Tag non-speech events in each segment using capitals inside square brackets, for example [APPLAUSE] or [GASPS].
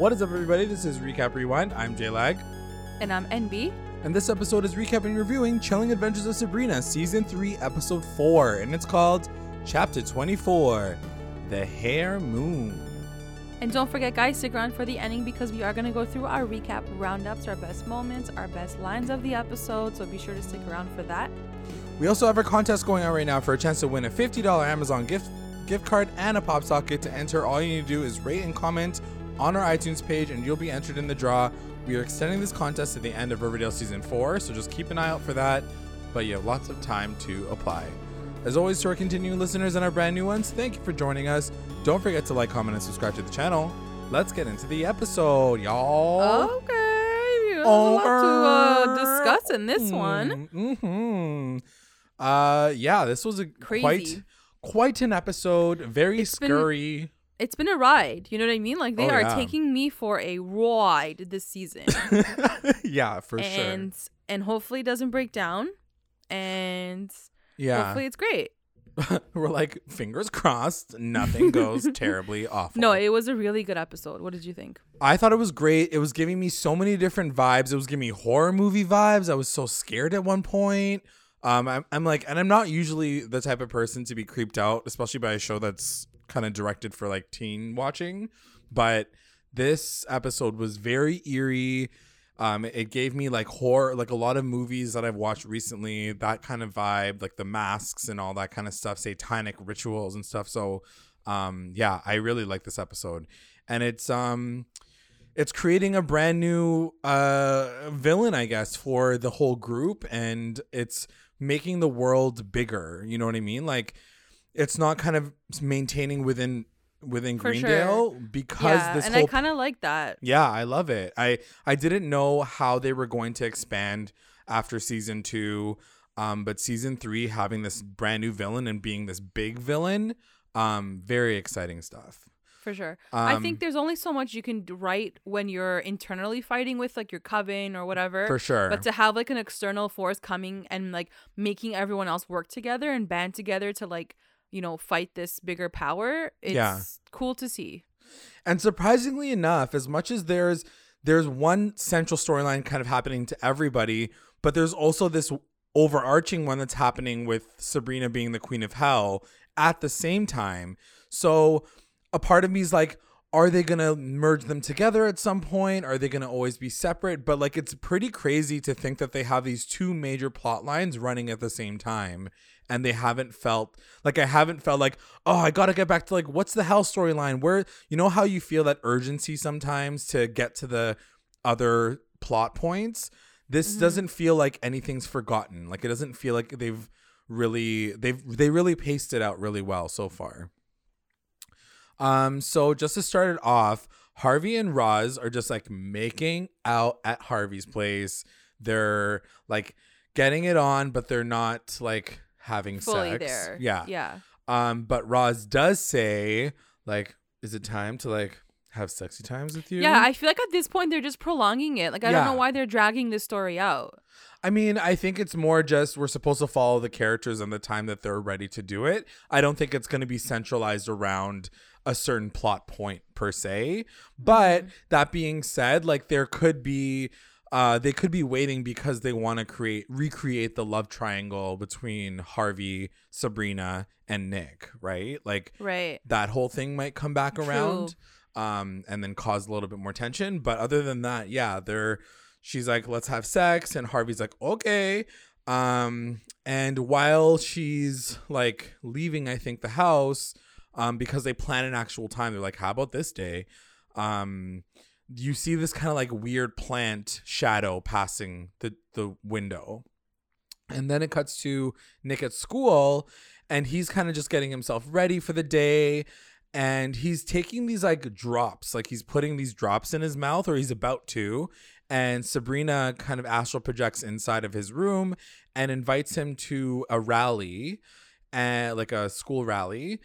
What is up, everybody? This is Recap Rewind. I'm J Lag, And I'm NB. and this episode is recapping and reviewing Chilling Adventures of Sabrina, Season 3, Episode 4, and it's called Chapter 24 The Hare Moon. And don't forget, guys, stick around for the ending because we are going to go through our recap roundups, our best moments, our best lines of the episode. So be sure to stick around for that. We also have a contest going on right now for a chance to win a $50 Amazon gift gift card and a pop socket. To enter, all you need to do is rate and comment on our iTunes page, and you'll be entered in the draw. We are extending this contest to the end of Riverdale season four, so just keep an eye out for that. But you have lots of time to apply. As always, to our continuing listeners and our brand new ones, thank you for joining us. Don't forget to like, comment, and subscribe to the channel. Let's get into the episode, y'all. Okay. There's a lot to uh, discuss in this one. Mm-hmm. Uh, yeah, this was a quite Crazy. quite an episode. Very It's been- scurry. It's been a ride. You know what I mean? Like, they Oh, are yeah. taking me for a ride this season. [LAUGHS] yeah, for sure. and and hopefully it doesn't break down. And. Yeah, hopefully it's great. [LAUGHS] we're like fingers crossed. Nothing goes [LAUGHS] terribly awful. No, it was a really good episode. What did you think? I thought it was great. It was giving me so many different vibes. It was giving me horror movie vibes. I was so scared at one point. Um, I'm, I'm like, and I'm not usually the type of person to be creeped out, especially by a show that's kind of directed for like teen watching. But this episode was very eerie. Um, it gave me like horror, like a lot of movies that I've watched recently, that kind of vibe, like the masks and all that kind of stuff, satanic rituals and stuff. So, um, yeah, I really like this episode, and it's um, it's creating a brand new uh villain, I guess, for the whole group, and it's making the world bigger. You know what I mean? Like, it's not kind of maintaining within within For sure. Greendale because yeah, this and whole I kind of like that. yeah, I love it. I I didn't know how they were going to expand after season 2. Um but season 3 having this brand new villain and being this big villain, um very exciting stuff. For sure. I Um, think there's only so much you can write when you're internally fighting with like your coven or whatever. For sure. But to have like an external force coming and like making everyone else work together and band together to like, you know, fight this bigger power, it's Yeah. cool to see. And surprisingly enough, as much as there's there's one central storyline kind of happening to everybody, but there's also this overarching one that's happening with Sabrina being the queen of hell at the same time. So a part of me is like are they going to merge them together at some point? Are they going to always be separate? But like it's pretty crazy to think that they have these two major plot lines running at the same time and they haven't felt like I haven't felt like, oh, I gotta get back to like what's the hell storyline? Where you know how you feel that urgency sometimes to get to the other plot points? This Mhm. doesn't feel like anything's forgotten. Like it doesn't feel like they've really they've they really paced it out really well so far. Um, so just to start it off, Harvey and Roz are just like making out at Harvey's place. They're like getting it on, but they're not like having Fully sex. there. Yeah. Yeah. Um, but Roz does say, like, is it time to like have sexy times with you? Yeah, I feel like at this point they're just prolonging it. Like I don't know why they're dragging this story out. I mean, I think it's more just we're supposed to follow the characters and the time that they're ready to do it. I don't think it's going to be centralized around a certain plot point per se. But Mhm. that being said, like there could be uh they could be waiting because they want to create recreate the love triangle between Harvey, Sabrina, and Nick, right? Like Right. that whole thing might come back True. around um and then cause a little bit more tension but other than that yeah they're she's like let's have sex and harvey's like okay um and while she's like leaving i think the house um because they plan an actual time. They're like how about this day? Um you see this kind of like weird plant shadow passing the the window. And then it cuts to nick at school and he's kind of just getting himself ready for the day and he's taking these like drops. Like he's putting these drops in his mouth or he's about to and sabrina kind of astral projects inside of his room and invites him to a rally and like a school rally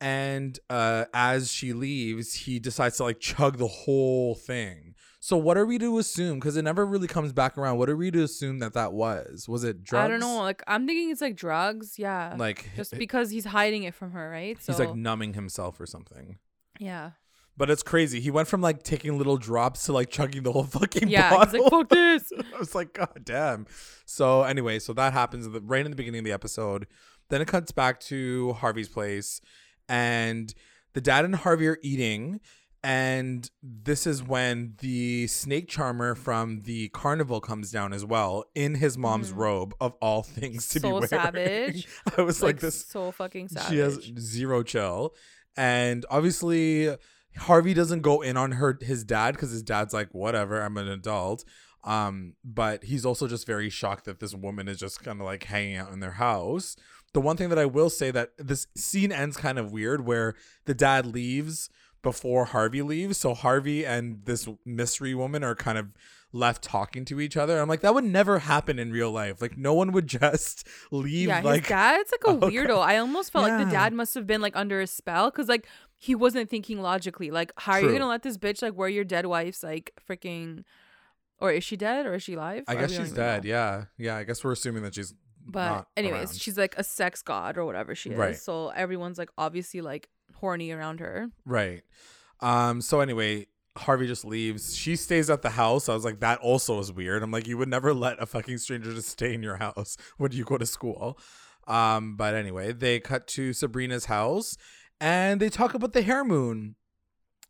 and uh as she leaves he decides to like chug the whole thing so what are we to assume because it never really comes back around what are we to assume that that was was it drugs I don't know. Like I'm thinking it's like drugs. Yeah. like just because he's hiding it from her, right? So he's like numbing himself or something yeah. But it's crazy. He went from like taking little drops to like chugging the whole fucking Yeah, bottle. he's like, fuck this. [LAUGHS] I was like, God damn. So anyway, so that happens right in the beginning of the episode. Then it cuts back to Harvey's place, and the dad and Harvey are eating. And this is when the snake charmer from the carnival comes down as well in his mom's Mhm. robe of all things to be So wearing. savage. [LAUGHS] I was like, this so fucking savage. she has zero chill. And obviously Harvey doesn't go in on her his dad because his dad's like, whatever, I'm an adult. Um, but he's also just very shocked that this woman is just kind of like hanging out in their house. The one thing that I will say that this scene ends kind of weird where the dad leaves before Harvey leaves. So Harvey and this mystery woman are kind of left talking to each other. I'm like, that would never happen in real life. Like no one would [LAUGHS] just leave yeah, like his dad's like a [LAUGHS] weirdo. I almost felt like the dad must have been like under a spell because like he wasn't thinking logically. Like, how are you gonna let this bitch like wear your dead wife's like freaking, or is she dead or is she alive? I guess she's dead. know. Yeah. Yeah. I guess we're assuming that she's But anyways, around. she's like a sex god or whatever she is. Right. So everyone's like obviously like horny around her. right. Um, so anyway, Harvey just leaves. She stays at the house. I was like, that also is weird. I'm like, you would never [LAUGHS] let a fucking stranger just stay in your house [LAUGHS] when you go to school. Um, but anyway, they cut to Sabrina's house and they talk about the hare moon.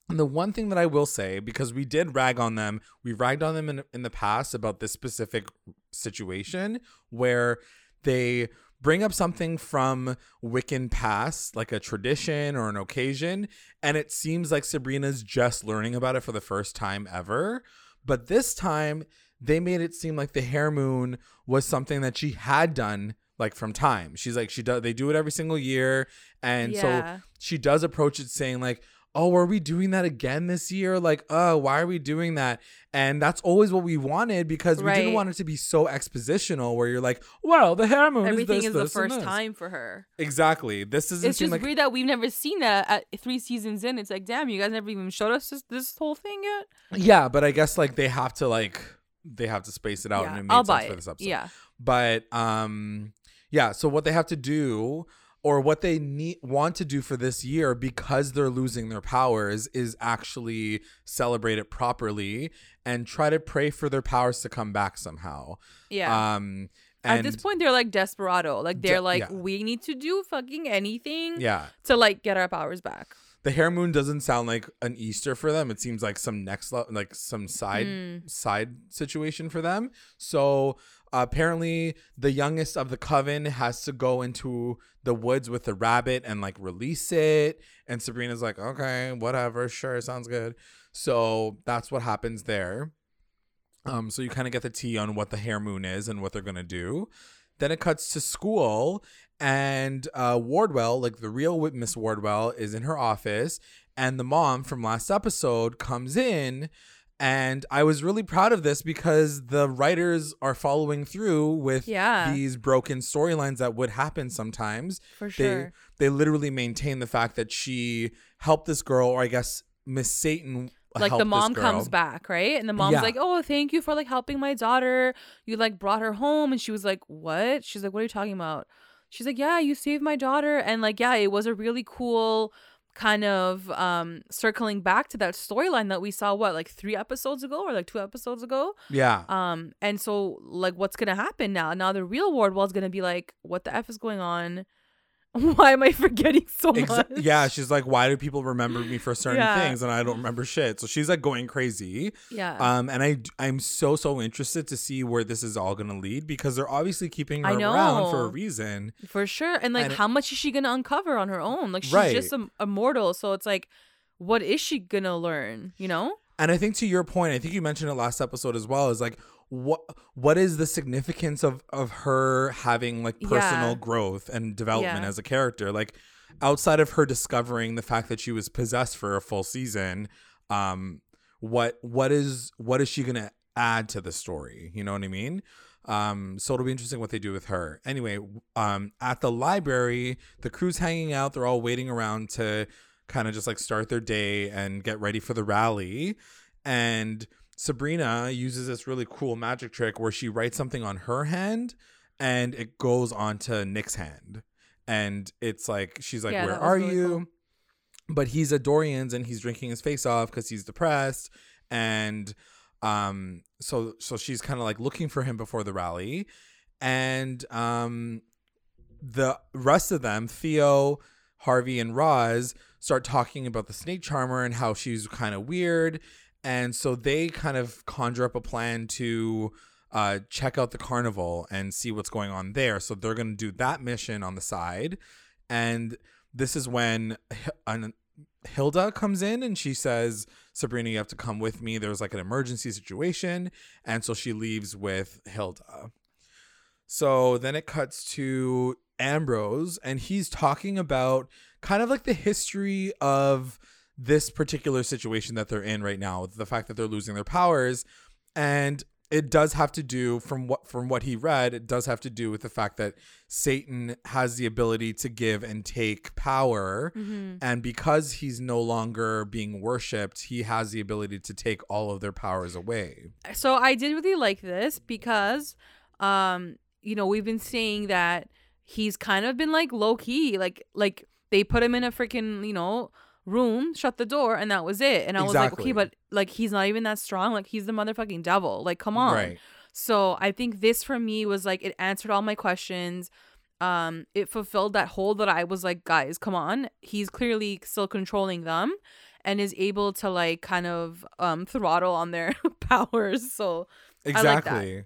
And the one thing that I will say, because we did rag on them, we ragged on them in, in the past about this specific situation where they bring up something from Wiccan past, like a tradition or an occasion, and it seems like Sabrina's just learning about it for the first time ever. But this time, they made it seem like the hare moon was something that she had done like from time. She's like she does they do it every single year and so she does approach it saying like oh are we doing that again this year like oh why are we doing that and that's always what we wanted because we didn't want it to be so expositional where you're like well the hare moon Everything is, is, this, the first this." time for her. exactly this doesn't It's just like weird that we've never seen that at three seasons in. It's like, damn, you guys never even showed us this, this whole thing yet. yeah but i guess like they have to like they have to space it out and yeah, it made I'll sense for it. this episode Yeah, but um yeah so what they have to do or what they need want to do for this year because they're losing their powers is actually celebrate it properly and try to pray for their powers to come back somehow yeah. um At this point, they're like desperado. Like they're like, yeah. we need to do fucking anything yeah to like get our powers back. the hare moon doesn't sound like an easter for them it seems like some next level like some side Mm. side situation for them so apparently the youngest of the coven has to go into the woods with the rabbit and like release it. And sabrina's like okay whatever. Sure sounds good. So that's what happens there. Um so you kind of get the tea on what the hare moon is and what they're gonna do. Then it cuts to school and uh wardwell like the real miss wardwell is in her office and the mom from last episode comes in and i was really proud of this because the writers are following through with Yeah. these broken storylines that would happen sometimes For they sure. they literally maintain the fact that she helped this girl or i guess miss satan like the mom comes back, right? And the mom's Yeah. like, "Oh, thank you for like helping my daughter. You like brought her home." And she was like, "What?" She's like, "What are you talking about?" She's like, "Yeah, you saved my daughter." And like, yeah, it was a really cool kind of um circling back to that storyline that we saw what like 3 episodes ago or like 2 episodes ago. yeah Um and so like what's to happen now? Now the real Wardwell's going to be like, "What the f is going on?" [LAUGHS] Why am I forgetting so much? Exa- yeah, she's like, why do people remember me for certain Yeah. things and I don't remember shit? So she's like going crazy. Yeah. Um, and I I'm so so interested to see where this is all gonna lead because they're obviously keeping her I around for a reason. For sure. And like, And how much is she going to uncover on her own? Like, she's Right. just a, a mortal. So it's like, what is she going to learn? You know? And I think to your point, I think you mentioned it last episode as well. Is like what what is the significance of of her having like personal Yeah. growth and development Yeah. as a character? Like outside of her discovering the fact that she was possessed for a full season, um, what what is what is she gonna add to the story? You know what I mean? Um, so it'll be interesting what they do with her. Anyway, um, at the library, the crew's hanging out. They're all waiting around to kind of just like start their day and get ready for the rally. And Sabrina uses this really cool magic trick where she writes something on her hand and it goes onto Nick's hand. And it's like she's like, Yeah, "Where are really you?" cool. but he's at Dorian's and he's drinking his face off because he's depressed, and um, so so she's kind of like looking for him before the rally, and um, the rest of them, Theo, Harvey, and Roz, start talking about the snake charmer and how she's kind of weird, and so they kind of conjure up a plan to uh, check out the carnival and see what's going on there. So they're going to do that mission on the side. And this is when an- Hilda comes in and she says, Sabrina, you have to come with me. There's like an emergency situation. And so she leaves with Hilda. So then it cuts to Ambrose and he's talking about kind of like the history of this particular situation that they're in right now, the fact that they're losing their powers. And it does have to do from what from what he read it does have to do with the fact that satan has the ability to give and take power Mm-hmm. and because he's no longer being worshipped he has the ability to take all of their powers away so I did really like this because, um, you know, we've been saying that he's kind of been like low key, like like they put him in a freaking you know room, shut the door, and that was it. And I was like, okay, but like he's not even that strong. Like he's the motherfucking devil. Like come on. right So I think this for me was like it answered all my questions. Um, it fulfilled that hole that I was like, guys, come on. He's clearly still controlling them and is able to like kind of um throttle on their [LAUGHS] powers. So like exactly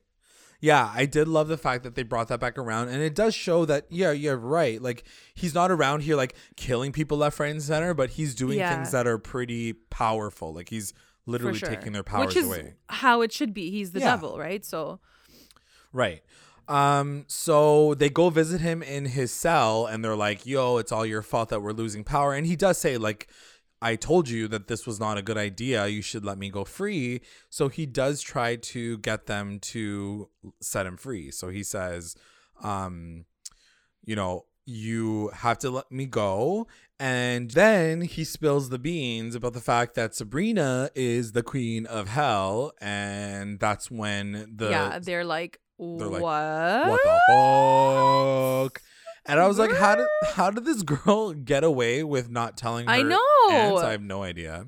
yeah i did love the fact that they brought that back around and it does show that yeah you're right like he's not around here like killing people left right and center but he's doing Yeah. things that are pretty powerful like he's literally sure. taking their powers Which is away how it should be. He's the Yeah. devil, right? So Right. Um, so they go visit him in his cell and they're like, yo, it's all your fault that we're losing power. And he does say, like, I told you that this was not a good idea. You should let me go free. So he does try to get them to set him free. So he says, um, you know, you have to let me go. And then he spills the beans about the fact that Sabrina is the queen of hell. And that's when the yeah, they're like, they're like, what? what the fuck? And I was like, how did how did this girl [LAUGHS] get away with not telling her? I know. aunts? I have no idea.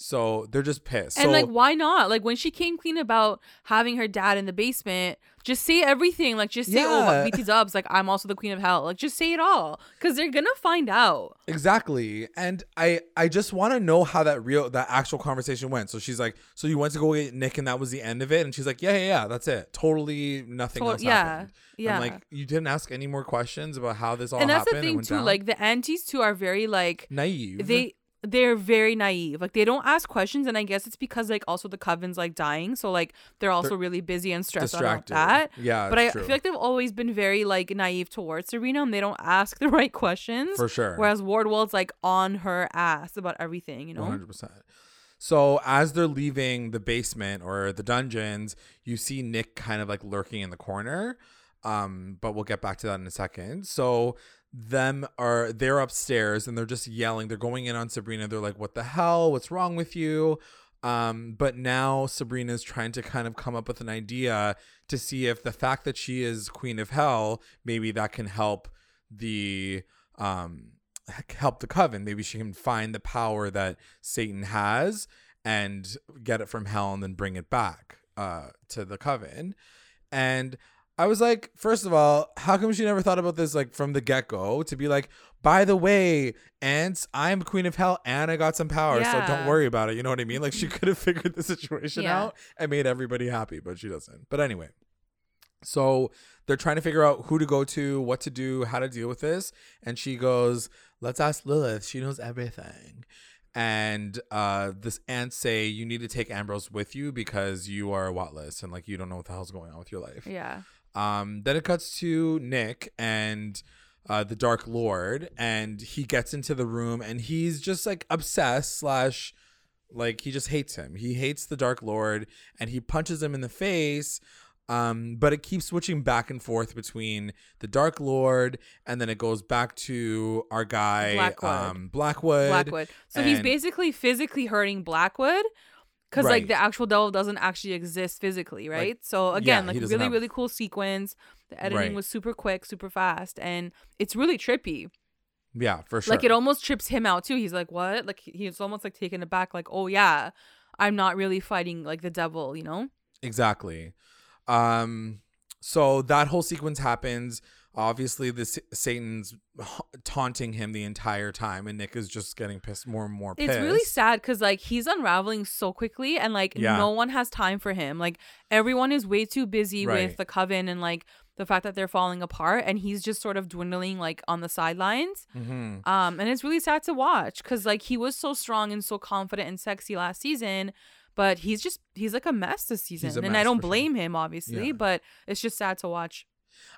So they're just pissed. And so like, why not? Like when she came clean about having her dad in the basement, just say everything. Like just say, oh, Yeah. "Oh, BT Dubs, like I'm also the queen of hell." Like just say it all, because they're gonna find out. exactly, and I I just want to know how that real that actual conversation went. So she's like, so you went to go get Nick, and that was the end of it. And she's like, yeah, yeah, yeah, that's it. Totally nothing To- else yeah, happened. yeah. I'm like, you didn't ask any more questions about how this all and that's happened. the thing too. down? Like the aunties too are very like naive. they they're very naive. Like they don't ask questions, and I guess it's because like also the coven's like dying, so like they're also really busy and stressed out about that. Yeah, But I it's feel like they've always been very like naive towards Serena, and they don't ask [LAUGHS] the right questions. for sure. Whereas Wardwell's like on her ass about everything, you know. One hundred percent. So as they're leaving the basement or the dungeons, you see Nick kind of like lurking in the corner. Um, but we'll get back to that in a second. So them are they're upstairs and they're just yelling. They're going in on Sabrina. They're like, "What the hell? What's wrong with you?" Um, but now Sabrina is trying to kind of come up with an idea to see if the fact that she is Queen of Hell, maybe that can help the um help the coven. Maybe she can find the power that Satan has and get it from hell and then bring it back uh to the coven. And I was like, first of all, how come she never thought about this like from the get go to be like, by the way, aunts, I'm queen of hell and I got some power, so don't worry about it. You know what I mean? Like she [LAUGHS] could have figured the situation Yeah. out and made everybody happy, but she doesn't. But anyway, so they're trying to figure out who to go to, what to do, how to deal with this. And she goes, Let's ask Lilith. She knows everything. And uh, this aunts say, You need to take Ambrose with you because you are a Watless and like you don't know what the hell's going on with your life. Yeah. Um, then it cuts to Nick and uh, the Dark Lord, and he gets into the room and he's just like obsessed slash like he just hates him. He hates the Dark Lord and he punches him in the face. Um, but it keeps switching back and forth between the Dark Lord and then it goes back to our guy Blackwood. um Blackwood. Blackwood. So he's basically physically hurting Blackwood because like the actual devil doesn't actually exist physically, right? so again, he like really have- really cool sequence. The editing Right. was super quick, super fast, and it's really trippy. Yeah, for sure. Like it almost trips him out too. He's like, "What?" Like he's almost like taken aback. Like, "Oh yeah, I'm not really fighting like the devil," you know? Exactly. Um, so that whole sequence happens. Obviously, this Satan's taunting him the entire time, and Nick is just getting pissed more and more. Pissed. It's really sad because like he's unraveling so quickly, and like Yeah. no one has time for him. Like everyone is way too busy Right. with the coven and like the fact that they're falling apart, and he's just sort of dwindling like on the sidelines. Mhm. Um, and it's really sad to watch because like he was so strong and so confident and sexy last season, but he's just he's like a mess this season, a and I don't for sure. blame him obviously, Yeah. but it's just sad to watch.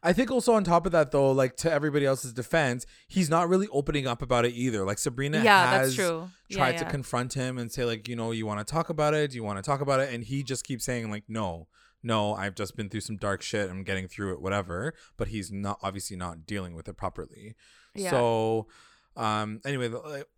I think also on top of that, though, like to everybody else's defense, he's not really opening up about it either. Like Sabrina yeah, has that's true. tried yeah, to yeah. confront him and say like, you know, you want to talk about it? Do you want to talk about it? And he just keeps saying like, no, no, I've just been through some dark shit. I'm getting through it, whatever. But he's not obviously not dealing with it properly. Yeah. So, um, anyway,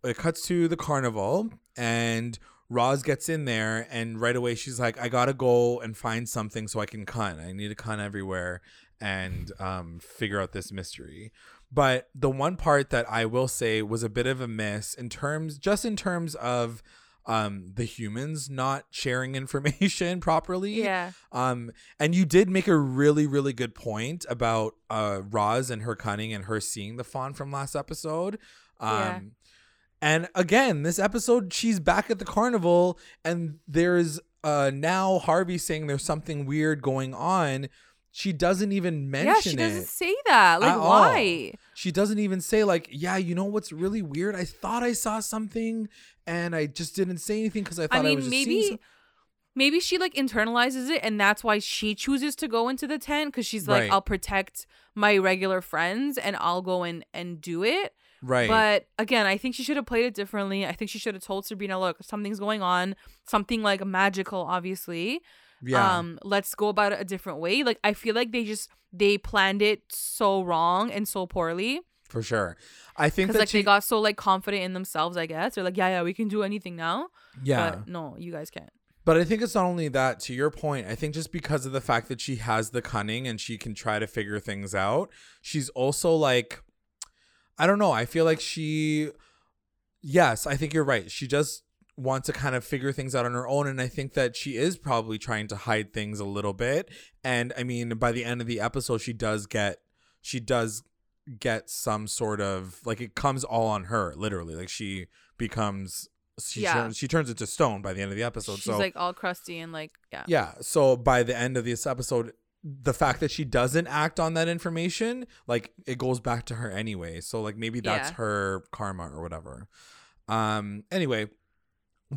it cuts to the carnival and Roz gets in there and right away she's like, I gotta go and find something so I can cunt. I need to cunt everywhere and um, figure out this mystery. But the one part that I will say was a bit of a miss in terms, just in terms of um the humans not sharing [LAUGHS] information properly yeah, um, and you did make a really, really good point about uh Roz and her cunning and her seeing the fawn from last episode. Um Yeah. and again, this episode, she's back at the carnival, and there's uh now Harvey saying there's something weird going on. She doesn't even mention it. yeah. She doesn't say that. Like at all. why? She doesn't even say like, "Yeah, you know what's really weird? I thought I saw something, and I just didn't say anything because I thought I I, mean, was just seeing maybe some-" maybe she like internalizes it, and that's why she chooses to go into the tent because she's like, Right. I'll protect my regular friends and I'll go in and do it. right. But again, I think she should have played it differently. I think she should have told Sabrina, look, something's going on, something like magical, obviously. Yeah. Um, let's go about it a different way. Like I feel like they just they planned it so wrong and so poorly for sure. I think because that like she, they got so like confident in themselves. I guess they're like, yeah, yeah, we can do anything now. yeah. But no, you guys can't. But I think it's not only that, to your point, I think just because of the fact that she has the cunning and she can try to figure things out, she's also like, I don't know. I feel like she, yes, I think you're right. She just wants to kind of figure things out on her own. And I think that she is probably trying to hide things a little bit. And I mean, by the end of the episode, she does get, she does get some sort of, like, it comes all on her, literally. Like, she becomes. She, Yeah. turns, she turns into stone by the end of the episode. She's so like all crusty and like yeah. yeah. So by the end of this episode, the fact that she doesn't act on that information, like it goes back to her anyway. So like maybe that's Yeah. her karma or whatever. Um anyway,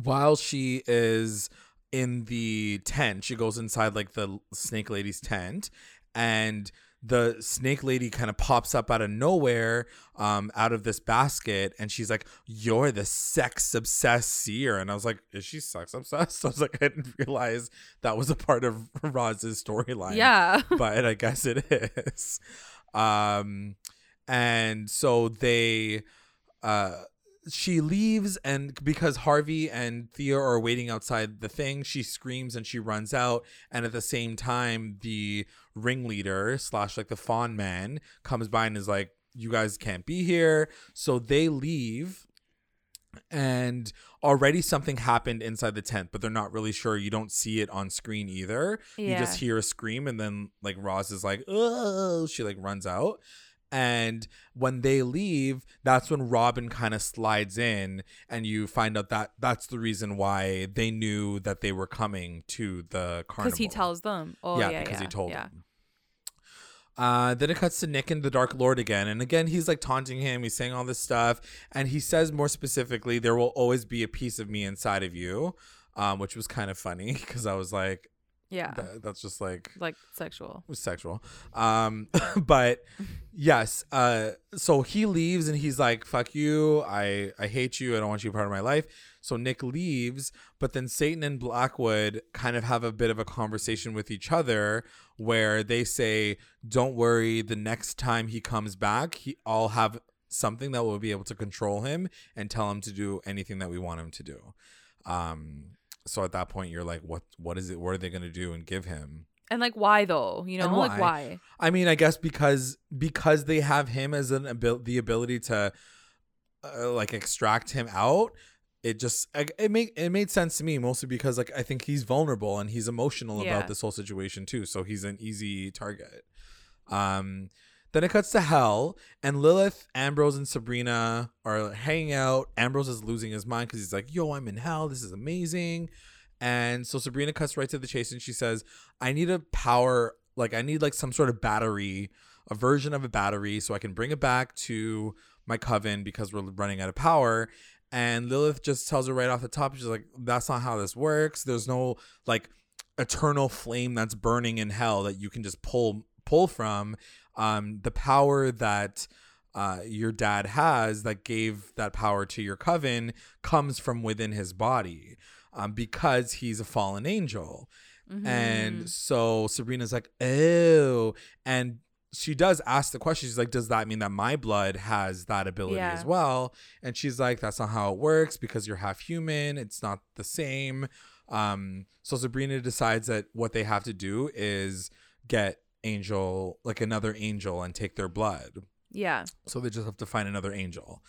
while she is in the tent, she goes inside like the snake lady's tent and the snake lady kind of pops up out of nowhere um out of this basket and she's like you're the sex obsessed seer and i was like is she sex obsessed [LAUGHS] i was like i didn't realize that was a part of [LAUGHS] roz's storyline Yeah. [LAUGHS] but I guess it is. Um, and so they, uh, she leaves, and because Harvey and Theo are waiting outside the thing, she screams and she runs out. And at the same time, the ringleader slash like the fawn man comes by and is like, "You guys can't be here." So they leave and already something happened inside the tent, but they're not really sure. You don't see it on screen either. Yeah. You just hear a scream, and then like Roz is like, "Oh!" She like runs out, and when they leave, that's when Robin kind of slides in, and you find out that that's the reason why they knew that they were coming to the carnival. Because he tells them. Oh yeah, yeah, because he told yeah. them. Uh, then it cuts to Nick and the Dark Lord again, and again he's like taunting him. He's saying all this stuff, and he says more specifically, "There will always be a piece of me inside of you," um, which was kind of funny [LAUGHS] because I was like, Yeah. that, "That's just like like sexual. was sexual." Um, [LAUGHS] but yes, uh, so he leaves and he's like, "Fuck you! I I hate you! I don't want you part of my life." So Nick leaves, but then Satan and Blackwood kind of have a bit of a conversation with each other where they say, "Don't worry, the next time he comes back, he I'll have something that will be able to control him and tell him to do anything that we want him to do." Um so at that point you're like, "What what is it? What are they going to do and give him?" And like why though? You know, And like why? why? I mean, I guess because because they have him as an abil- the ability to uh, like extract him out it just it made it made sense to me mostly because like I think he's vulnerable and he's emotional Yeah. about this whole situation too so he's an easy target um then it cuts to hell and Lilith Ambrose and Sabrina are hanging out Ambrose is losing his mind cuz he's like yo I'm in hell this is amazing and so Sabrina cuts right to the chase and she says I need a power like I need like some sort of battery a version of a battery so I can bring it back to my coven because we're running out of power. And Lilith just tells her right off the top, she's like, that's not how this works. There's no like eternal flame that's burning in hell that you can just pull pull from. Um, the power that uh, your dad has that gave that power to your coven comes from within his body um, because he's a fallen angel. Mhm. And so Sabrina's like, oh. And she does ask the question. She's like, does that mean that my blood has that ability Yeah. as well? And she's like, that's not how it works because you're half human. It's not the same. Um, so Sabrina decides that what they have to do is get angel, like another angel, and take their blood. yeah. So they just have to find another angel.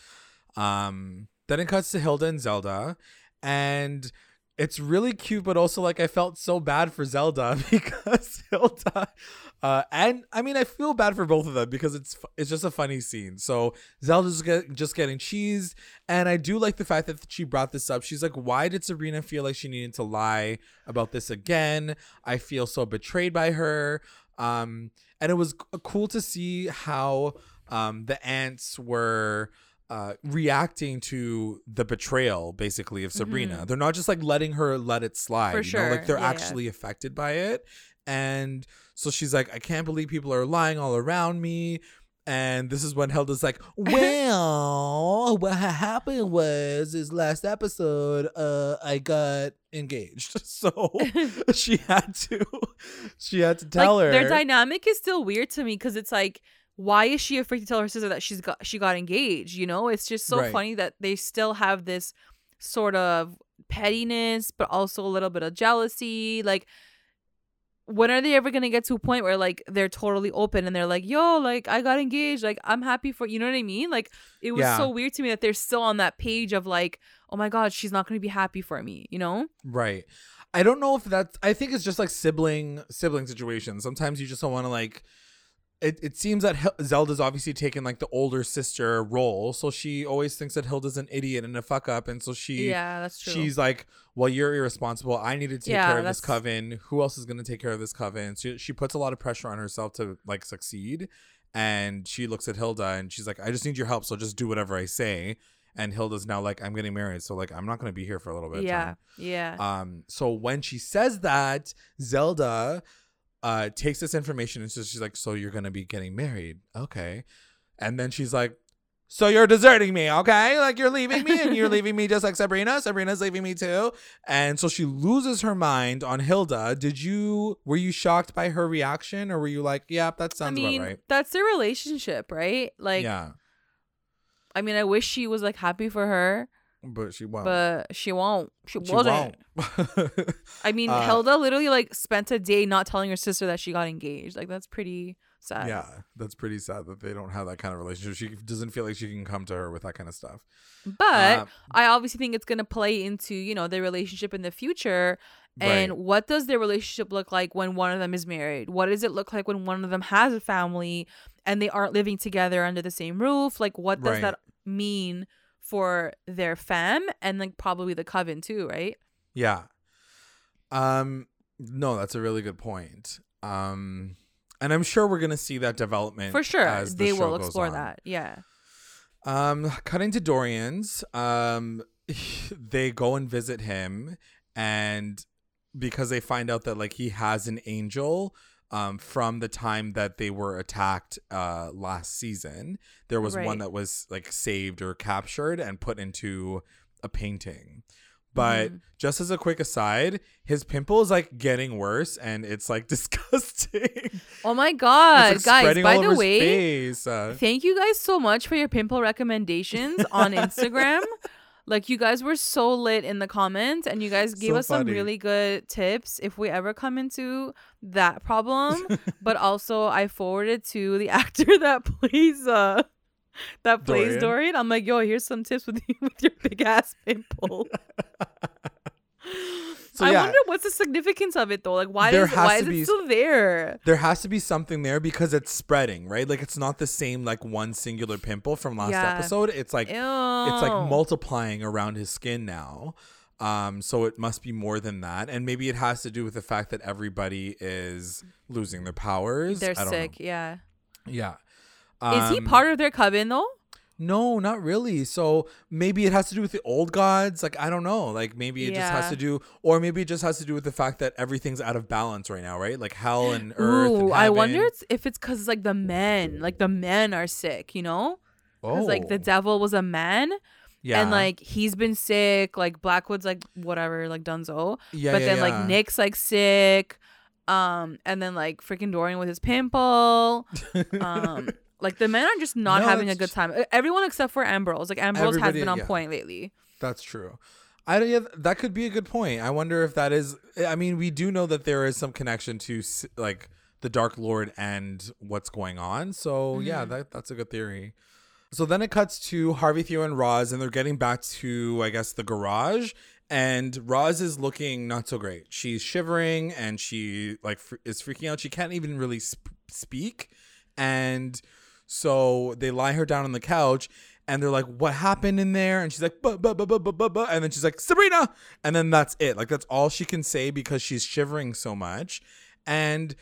Um, then it cuts to Hilda and Zelda, and it's really cute, but also like I felt so bad for Zelda [LAUGHS] because Hilda, uh, and I mean I feel bad for both of them because it's it's just a funny scene. So Zelda's get, just getting cheesed, and I do like the fact that she brought this up. She's like, "Why did Sabrina feel like she needed to lie about this again? I feel so betrayed by her." Um, and it was c- cool to see how um, the aunts were uh, reacting to the betrayal, basically, of Sabrina. They're not just like letting her let it slide. Mm-hmm. For you know? Like they're Yeah, yeah. actually affected by it. And so she's like, I can't believe people are lying all around me. And this is when Hilda's like, [LAUGHS] Well, what happened was is last episode, uh, I got engaged. [LAUGHS] So [LAUGHS] she had to she had to tell like, her Their dynamic is still weird to me because it's like, why is she afraid to tell her sister that she's got she got engaged? You know, it's just so Right. funny that they still have this sort of pettiness, but also a little bit of jealousy. Like, when are they ever gonna get to a point where like they're totally open and they're like, "Yo, like I got engaged, like I'm happy for you." know what I mean? Like, it was Yeah. so weird to me that they're still on that page of like, "Oh my god, she's not gonna be happy for me," you know? Right. I don't know if that's I think it's just like sibling sibling situations. Sometimes you just don't want to like it, it seems that Zelda's obviously taken like the older sister role, so she always thinks that Hilda's an idiot and a fuck up, and so she yeah, that's true. she's like, "Well, you're irresponsible. I need to take Yeah, care of this that's- coven. Who else is going to take care of this coven?" So she puts a lot of pressure on herself to like succeed, and she looks at Hilda and she's like, "I just need your help, so just do whatever I say." And Hilda's now like, "I'm getting married, so like I'm not going to be here for a little bit." of yeah, time. yeah. Um, so when she says that, Zelda uh takes this information and so she's like, So you're gonna be getting married. Okay. And then she's like, So you're deserting me, okay? Like you're leaving me and you're leaving me just like Sabrina. Sabrina's leaving me too. And so she loses her mind on Hilda. Did you were you shocked by her reaction or were you like, Yeah, that I sounds mean, about right? that's their relationship, right? Like, yeah. I mean, I wish she was like happy for her, But she won't. but she won't. She, she wasn't. won't. [LAUGHS] I mean, Uh, Hilda literally like spent a day not telling her sister that she got engaged. Like that's pretty sad. yeah, that's pretty sad that they don't have that kind of relationship. She doesn't feel like she can come to her with that kind of stuff. But Uh, I obviously think it's gonna play into you know their relationship in the future. And Right. what does their relationship look like when one of them is married? What does it look like when one of them has a family and they aren't living together under the same roof? Like, what does Right. that mean for their fam and like probably the coven too, right? Yeah. Um no, that's a really good point. Um and I'm sure we're going to see that development For sure, as the they will explore that. Yeah. Um cutting to Dorian's, um [LAUGHS] they go and visit him and because they find out that like he has an angel um from the time that they were attacked uh last season there was one that was like saved or captured and put into a painting but Mhm. just as a quick aside his pimple is like getting worse and it's like [LAUGHS] disgusting Oh my god, like, guys! By the way. Uh, thank you guys so much for your pimple recommendations on [LAUGHS] Instagram. Like you guys were so lit in the comments, and you guys gave So us some really good tips if we ever come into that problem. [LAUGHS] but also, I forwarded to the [LAUGHS] actor that plays uh that plays Dorian. Dorian. I'm like, yo, here's some tips with [LAUGHS] you with your big ass pimple. So, I yeah. wonder what's the significance of it though. Like, why There does has why is be- it still there? there has to be something there because it's spreading, right? Like it's not the same like one singular pimple from last Yeah. episode. It's like Ew. it's like multiplying around his skin now. Um, so it must be more than that, and maybe it has to do with the fact that everybody is losing their powers. They're I don't sick. Yeah. Know. Yeah. is he Um, part of their coven though? No, not really. So maybe it has to do with the old gods. Like I don't know. Like maybe it just has to do, or maybe it just has to do with the fact that everything's out of balance right now, right? Like hell and earth. and Ooh, I wonder if it's because like the men, like the men are sick. You know, because like the Oh, devil was a man, yeah, and like he's been sick. Like Blackwood's like whatever, like Dunzo. yeah, but yeah, then yeah. like Nick's like sick. Um, and then like freaking Dorian with his pimple. [LAUGHS] Um, like the men are just not No, having a good time. Everyone except for Ambrose. Like Ambrose has been on yeah. point lately. That's true. I don't. Yeah, that could be a good point. I wonder if that is. I mean, we do know that there is some connection to like the Dark Lord and what's going on. So yeah, Mm-hmm. that that's a good theory. So then it cuts to Harvey, Theo, and Roz, and they're getting back to I guess the garage. And Roz is looking not so great. She's shivering and she like fr- is freaking out. She can't even really sp- speak. And so they lie her down on the couch and they're like, "What happened in there?" And she's like, "Buh, buh, buh, buh, buh, buh, buh," and then she's like, "Sabrina," and then that's it. Like that's all she can say because she's shivering so much. And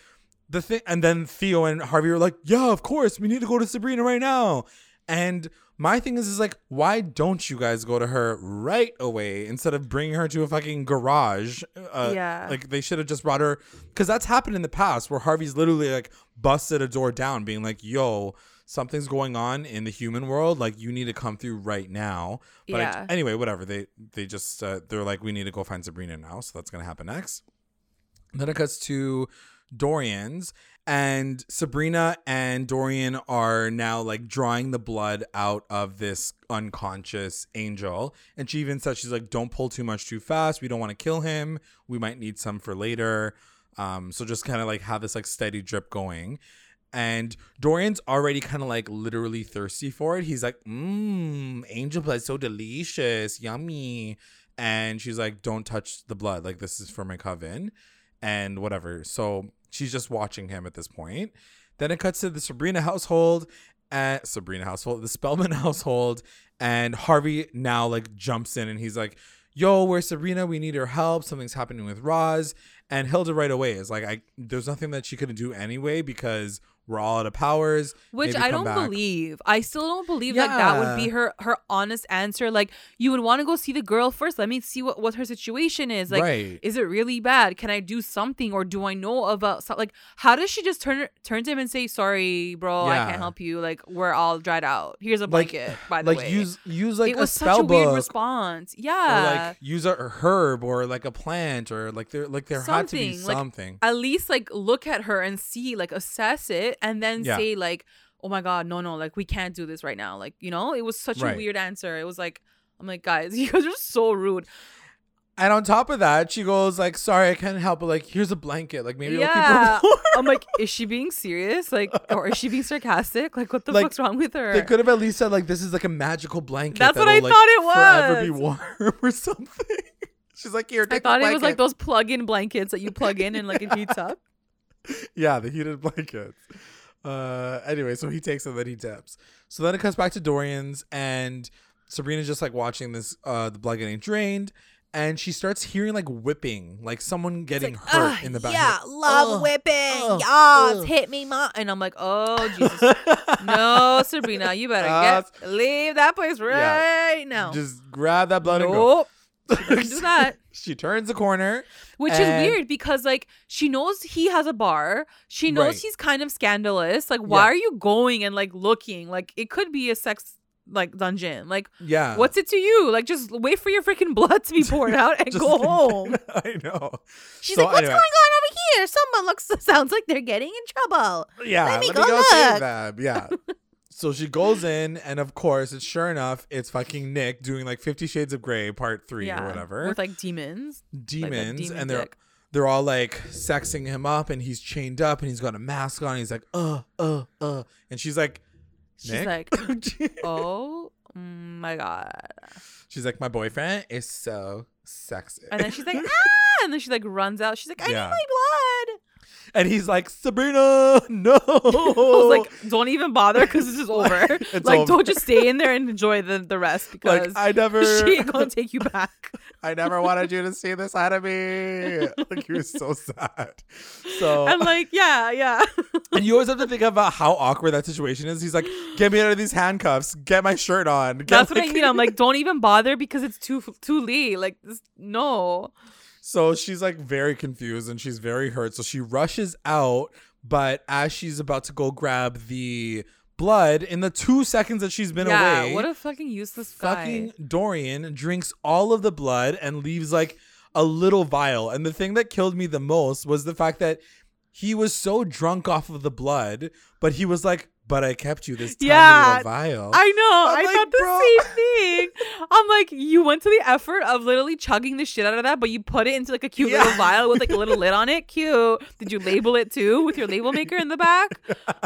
the thing, and then Theo and Harvey are like, "Yeah, of course, we need to go to Sabrina right now." And my thing is, is like, why don't you guys go to her right away instead of bringing her to a fucking garage? Uh, Yeah. like they should have just brought her because that's happened in the past where Harvey's literally like busted a door down, being like, "Yo." Something's going on in the human world. Like you need to come through right now. But I- anyway, whatever. They they just uh, they're like, we need to go find Sabrina now. So that's gonna happen next. Then it cuts to Dorian's, and Sabrina and Dorian are now like drawing the blood out of this unconscious angel. And she even says she's like, "Don't pull too much too fast. We don't want to kill him. We might need some for later." Um, so just kind of like have this like steady drip going. And Dorian's already kind of like literally thirsty for it. He's like, mmm, angel blood, so delicious, yummy. And she's like, don't touch the blood. Like, this is for my coven and whatever. So she's just watching him at this point. Then it cuts to the Sabrina household at Sabrina household, the Spellman [LAUGHS] household, and Harvey now like jumps in and he's like, "Yo, where's Sabrina? We need her help. Something's happening with Roz." And Hilda right away is like, "I there's nothing that she couldn't do anyway because we're all out of powers." Which I don't back. believe. I still don't believe like that would be her her honest answer. Like you would want to go see the girl first. Let me see what what her situation is. Like right. is it really bad? Can I do something or do I know about so- like how does she just turn turn to him and say sorry, bro, I can't help you. Like we're all dried out. Here's a Like- blanket. by the like way, use use like it was a spell such a weird response. or Yeah. like use a herb or like a plant or like there like there had to be Something, like, something. at least like look at her and see like assess it and then Yeah. say like oh my god no no like we can't do this right now like you know it was such Right. a weird answer it was like i'm like guys [LAUGHS] you guys are so rude And on top of that, she goes like, "Sorry, I can't help it. Like, here's a blanket. Like, maybe Yeah. it'll keep warm." i'm like [LAUGHS] is she being serious like or is she being sarcastic like what the Like, fuck's wrong with her They could have at least said like, "This is like a magical blanket." That's what I like, thought it was. Forever be warm [LAUGHS] or something. She's like, "Here, i thought it was like those plug-in blankets that you plug in and like it heats up [LAUGHS] Yeah, the heated blankets. Uh, anyway, so he takes it, then he dips. So then it comes back to Dorian's, and Sabrina's just like watching this, uh, the blood getting drained, and she starts hearing like whipping, like someone getting hurt in the back. yeah Like, love "Ugh, whipping ugh, yes ugh." hit me mom and i'm like oh [LAUGHS] jesus no sabrina you better Uh, get leave that place right now Just grab that blood and go. nope [LAUGHS] do that. She turns the corner. Which is weird because like she knows he has a bar. She knows Right. he's kind of scandalous. Like why Yeah. are you going and like looking? Like it could be a sex like dungeon. Like Yeah. what's it to you? Like just wait for your freaking blood to be [LAUGHS] poured out and Just go [LAUGHS] home. I know. She's So like, what's anyway. going on over here? Someone looks [LAUGHS] sounds like they're getting in trouble. Yeah, Let me go save look. them. Yeah. So she goes in, and of course, it's sure enough, it's fucking Nick doing like Fifty Shades of Grey Part Three or whatever. With like demons. demons, demon and they're dick. they're all like sexing him up, and he's chained up, and he's got a mask on. And he's like, uh, uh, uh, and she's like, She's like, [LAUGHS] [LAUGHS] oh my god. she's like, my boyfriend is so sexy. And then she's like, [LAUGHS] ah, and then she like runs out. She's like, I Yeah. need my blood. [LAUGHS] And he's like, Sabrina, [LAUGHS] no. I was like, don't even bother because this is [LAUGHS] over. It's like, over. don't just stay in there and enjoy the, the rest because like I never, she ain't gonna take you back. I never wanted you to see this side of me. Like he was so sad. So I'm like, yeah, yeah. And you always have to think about how awkward that situation is. He's like, "Get me out of these handcuffs. Get my shirt on." Get That's what I mean. I'm like, don't even bother because it's too too late. Like, this, no. So she's like very confused and she's very hurt. So she rushes out, but as she's about to go grab the blood, in the two seconds that she's been yeah, away, what a fucking useless guy. fucking Dorian drinks all of the blood and leaves like a little vial. And the thing that killed me the most was the fact that he was so drunk off of the blood, but he was like, "But I kept you this tiny Yeah, little vial." I know. I'm I like, thought the bro. same thing. I'm like, you went to the effort of literally chugging the shit out of that, but you put it into like a cute Yeah. little vial with like a little lid on it. Cute. Did you label it too with your label maker in the back?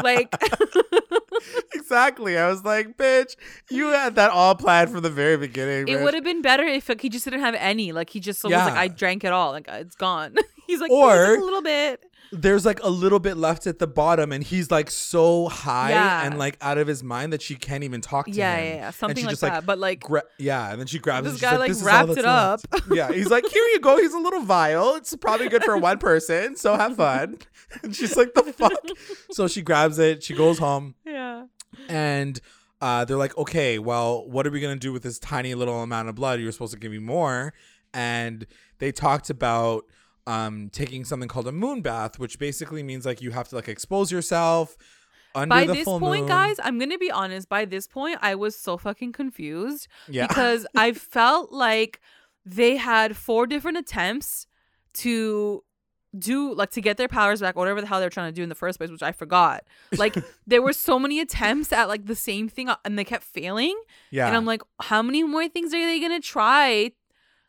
Like, [LAUGHS] exactly. I was like, bitch, you had that all planned from the very beginning. it would have been better if like, he just didn't have any. Like, he just was like, I drank it all. Like, it's gone. [LAUGHS] He's like, Or- "Here's a little bit. There's like a little bit left at the bottom, and he's like so high Yeah. and like out of his mind that she can't even talk to Yeah, him. yeah, yeah. Something like just, that. but like, gra- yeah, and then she grabs This it. guy, like, "This is wrapped it up." yeah, he's like, here you go. He's a little vial. It's probably good for one person, so have fun. [LAUGHS] And she's like, the fuck. so she grabs it. She goes home. yeah. and uh, they're like, okay, well, what are we gonna do with this tiny little amount of blood? You're supposed to give me more, and they talked about um, taking something called a moon bath, which basically means like you have to like expose yourself under By this point, moon. guys, I'm gonna be honest. By this point, I was so fucking confused. yeah, because I [LAUGHS] felt like they had four different attempts to do like to get their powers back, whatever the hell they're trying to do in the first place, which I forgot. Like [LAUGHS] there were so many attempts at like the same thing uh, and they kept failing. yeah, And I'm like, how many more things are they gonna try?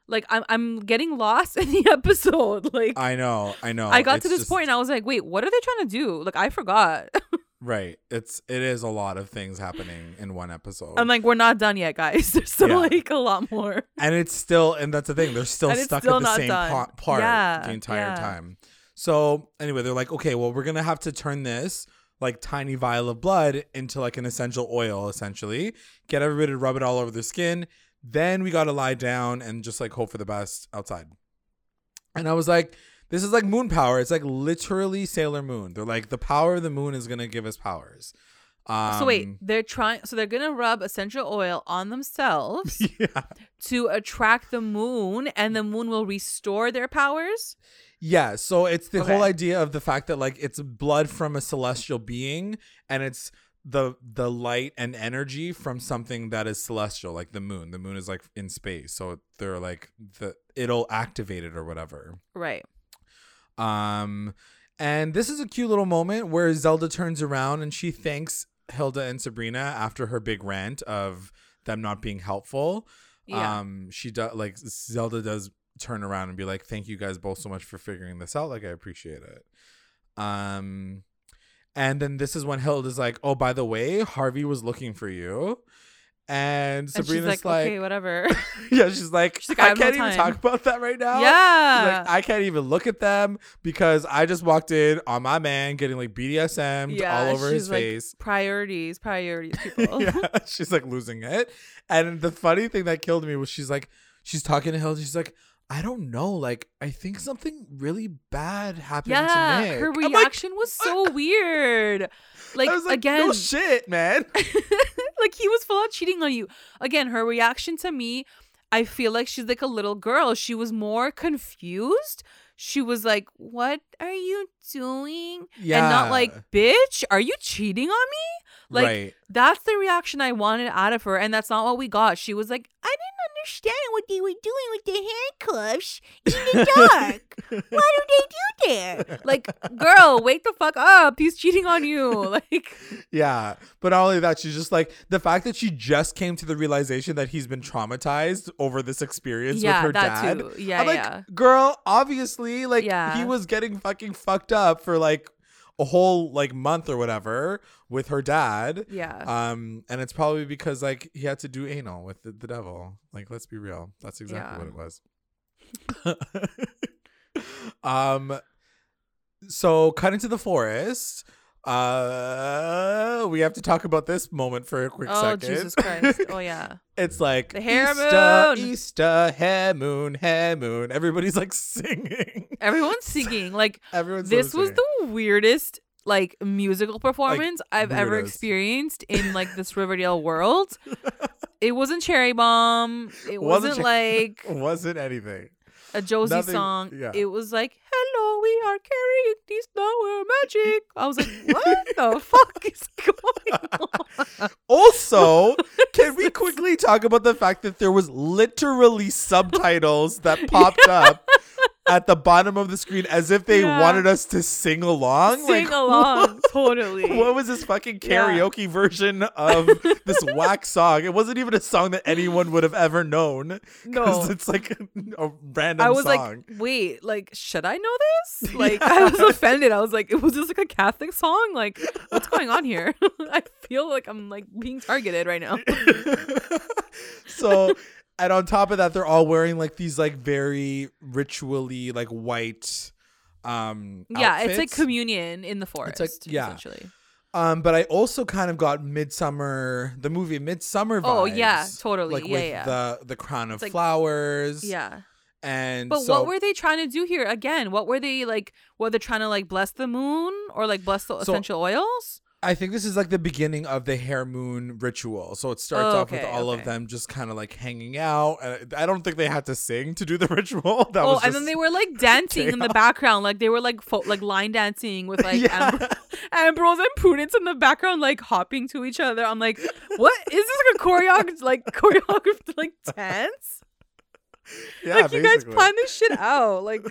Like I'm I'm getting lost [LAUGHS] in the episode. Like I know, I know. I got It's to this just- point and I was like, wait, what are they trying to do? Like I forgot. right? It's it is a lot of things happening in one episode, I'm like, we're not done yet, guys. [LAUGHS] There's still Yeah. like a lot more. and it's still and that's the thing they're still stuck still at the same pa- part Yeah, the entire yeah. time so anyway they're like okay well we're gonna have to turn this like tiny vial of blood into like an essential oil essentially get everybody to rub it all over their skin then we gotta lie down and just like hope for the best outside. And i was like this is like moon power. It's like literally sailor moon. They're like the power of the moon is gonna give us powers. Um, so wait, they're trying. So they're gonna rub essential oil on themselves [LAUGHS] yeah. to attract the moon, and the moon will restore their powers. Yeah, so it's the whole idea of the fact that like it's blood from a celestial being and it's the the light and energy from something that is celestial like the moon. The moon is like in space. So they're like the it'll activate it or whatever. Right. Um and this is a cute little moment where Zelda turns around and she thanks Hilda and Sabrina after her big rant of them not being helpful. Yeah. Um, she does like Zelda does turn around and be like, "Thank you guys both so much for figuring this out. Like, I appreciate it." Um, and then this is when Hild is like, "Oh, by the way, Harvey was looking for you." And and Sabrina's she's like, like, okay, whatever. [LAUGHS] yeah, she's like, She's like, "I I, can't even time." talk about that right now. She's yeah. like, I can't even look at them because I just walked in on my man getting like BDSM Yeah, all over his like, face. priorities, priorities, [LAUGHS] people. yeah, [LAUGHS] she's like losing it. And the funny thing that killed me was she's like, she's talking to Hilda. She's like, I don't know. Like, I think something really bad happened to Yeah, Nick. her I'm like, reaction was so weird. Like, like, again, no shit, man. [LAUGHS] like he was full out cheating on you. Again, her reaction to me, I feel like she's like a little girl. She was more confused. She was like, "What are you doing?" yeah. And not like, "Bitch, are you cheating on me?" Like right. that's the reaction I wanted out of her, and that's not what we got. She was like, "I didn't understand what they were doing with the handcuffs in the [LAUGHS] dark. what do they do there?" Like, girl, wake the fuck up. He's cheating on you. [LAUGHS] Like, Yeah. But not only that, she's just like the fact that she just came to the realization that he's been traumatized over this experience yeah, with her that dad. too. Yeah, I'm like, yeah. girl, obviously, like Yeah. he was getting fucking fucked up for like a whole like month or whatever with her dad. Yeah. Um, and it's probably because like he had to do anal with the, the devil. Like, let's be real. That's exactly Yeah. what it was. [LAUGHS] um, so cut into the forest. Uh, we have to talk about this moment for a quick oh second. Jesus Christ. Oh yeah. [LAUGHS] it's like The hare Easter, moon. Easter, hare moon, hare moon. Everybody's like [LAUGHS] singing. Everyone's singing. Like [LAUGHS] Everyone's this was singing. the weirdest like musical performance I've ever experienced in like this [LAUGHS] Riverdale world. It wasn't Cherry Bomb. It wasn't, Cher- like [LAUGHS] wasn't anything. a Josie nothing- song. yeah. It was like, "Hello, we are carrying these flower magic." I was like, "What the fuck is going on?" Also, can we quickly talk about the fact that there was literally subtitles that popped up at the bottom of the screen as if they Yeah. wanted us to sing along? Sing like, along, [LAUGHS] totally. What was this fucking Yeah. karaoke version of [LAUGHS] this whack song? It wasn't even a song that anyone would have ever known. No. it's like [LAUGHS] a random I was song. like, wait, like, should I know this? Like, I was offended. I was like, it was this like a Catholic song? Like, what's going on here? I feel like I'm like being targeted right now. so and on top of that they're all wearing like these like very ritually like white um yeah, it's like communion in the forest. It's like- yeah. essentially. um but i also kind of got midsommar the movie midsommar vibes, Oh, yeah, totally. like Yeah, with yeah. the the crown of like- flowers Yeah. and But so, what were they trying to do here? Again, what were they like? Were they trying to like bless the moon or like bless the So- essential oils? I think this is like the beginning of the hare moon ritual so it starts Oh, off with okay, all of them just kind of like hanging out and i don't think they had to sing to do the [LAUGHS] ritual that oh, and then they were like dancing in the background, like they were like fo- like line dancing with like Yeah. Ambr- [LAUGHS] Ambrose and Prudence in the background, like hopping to each other. I'm like, what is this like a choreographed like choreographed like dance? [LAUGHS] yeah like you guys basically. plan this shit out, like.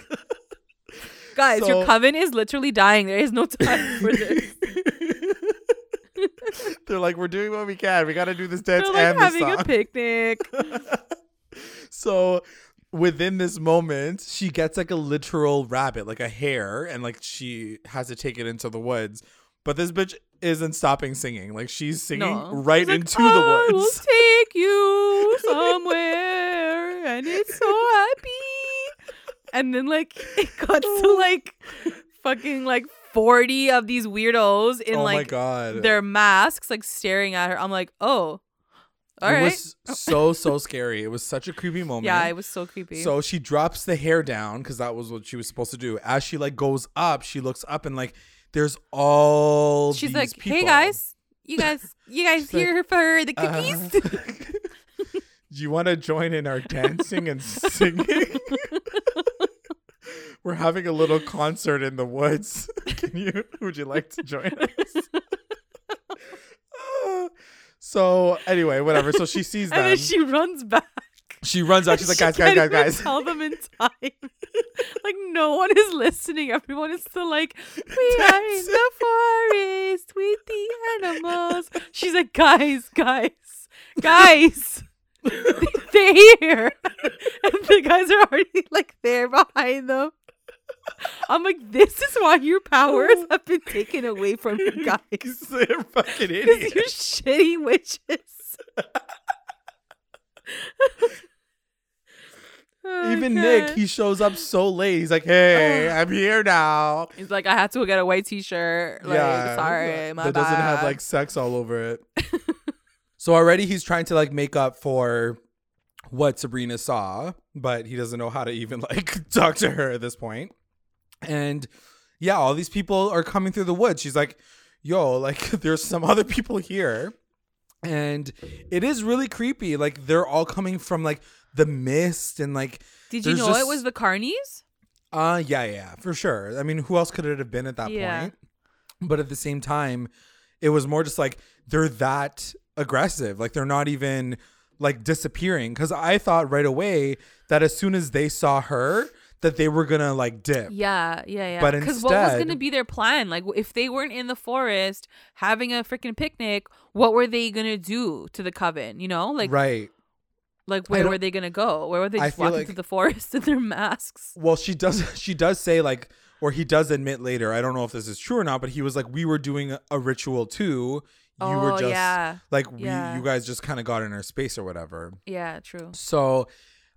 Guys, your coven is literally dying. There is no time for this. [LAUGHS] They're like, we're doing what we can. We got to do this dance They're like and having a picnic. [LAUGHS] so within this moment, she gets like a literal rabbit, like a hare, and like she has to take it into the woods. But this bitch isn't stopping singing. Like she's singing No. right She's like, into I the will woods. take you [LAUGHS] somewhere, and it's so. And then like [LAUGHS] it got to like fucking like forty of these weirdos in oh my like god. their masks, like staring at her. I'm like, oh, all it right. was so so scary. It was such a creepy [LAUGHS] moment. yeah, it was so creepy. So she drops the hare down because that was what she was supposed to do. As she like goes up, she looks up and like there's all she's like, people. hey guys, you guys, you guys She's like, here for the Uh, cookies? [LAUGHS] Do you want to join in our dancing and singing? We're having a little concert in the woods. [LAUGHS] Can you? Would you like to join us? Uh, [LAUGHS] so anyway, whatever. So she sees them. [LAUGHS] and then she runs back. she runs out. She's like, guys, guys, guys, guys. Tell them in time. like no one is listening. Everyone is still like, we are in the forest with the animals. She's like, guys, guys, guys. [LAUGHS] They're here, and [LAUGHS] the guys are already like there behind them. I'm like, this is why your powers oh. have been taken away from you [LAUGHS] guys. They're fucking idiots. you're shitty witches. Oh, Even God. Nick, he shows up so late. He's like, "Hey, I'm here now." He's like, I had to get a white t-shirt. Like, sorry, my that doesn't have like sex all over it. So already he's trying to like make up for what Sabrina saw, but he doesn't know how to even [LAUGHS] like talk to her at this point. And yeah, all these people are coming through the woods. She's like, "Yo, like [LAUGHS] there's some other people here." And it is really creepy. Like they're all coming from like the mist and like Did you know it was the Carnies? uh yeah, yeah, for sure. I mean, who else could it have been at that Yeah. point? But at the same time, it was more just like they're that aggressive. Like they're not even like disappearing cuz I thought right away that as soon as they saw her that they were to like dip. Yeah, yeah, yeah. But Because what was to be their plan? Like, if they weren't in the forest having a freaking picnic, what were they to do to the coven? You know, like, right. like where were they to go? Where were they just walking like- through the forest [LAUGHS] in their masks? Well, she does [LAUGHS] she does say like or he does admit later. I don't know if this is true or not, but he was like, we were doing a ritual too. You oh were just yeah, like we, Yeah. you guys just kind of got in our space or whatever. yeah, true. So,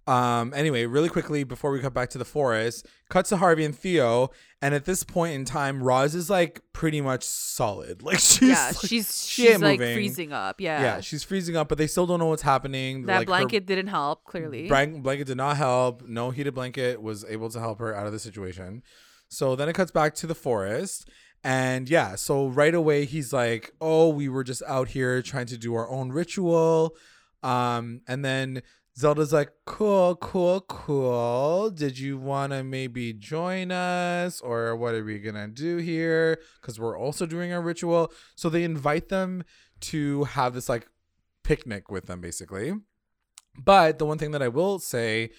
um, anyway, really quickly before we cut back to the forest, cuts to Harvey and Theo, and at this point in time, Roz is like pretty much solid. [LAUGHS] Like she's yeah, like- she's she she's like moving. freezing up. Yeah, yeah, she's freezing up, but they still don't know what's happening. that like, blanket didn't help. Clearly, blank- blanket did not help. No heated blanket was able to help her out of the situation. So then it cuts back to the forest. And yeah, so right away he's like, "Oh, we were just out here trying to do our own ritual." Um and then Zelda's like, "Cool, cool, cool. Did you want to maybe join us or what are we going to do here cuz we're also doing our ritual?" So they invite them to have this like picnic with them basically. But the one thing that I will say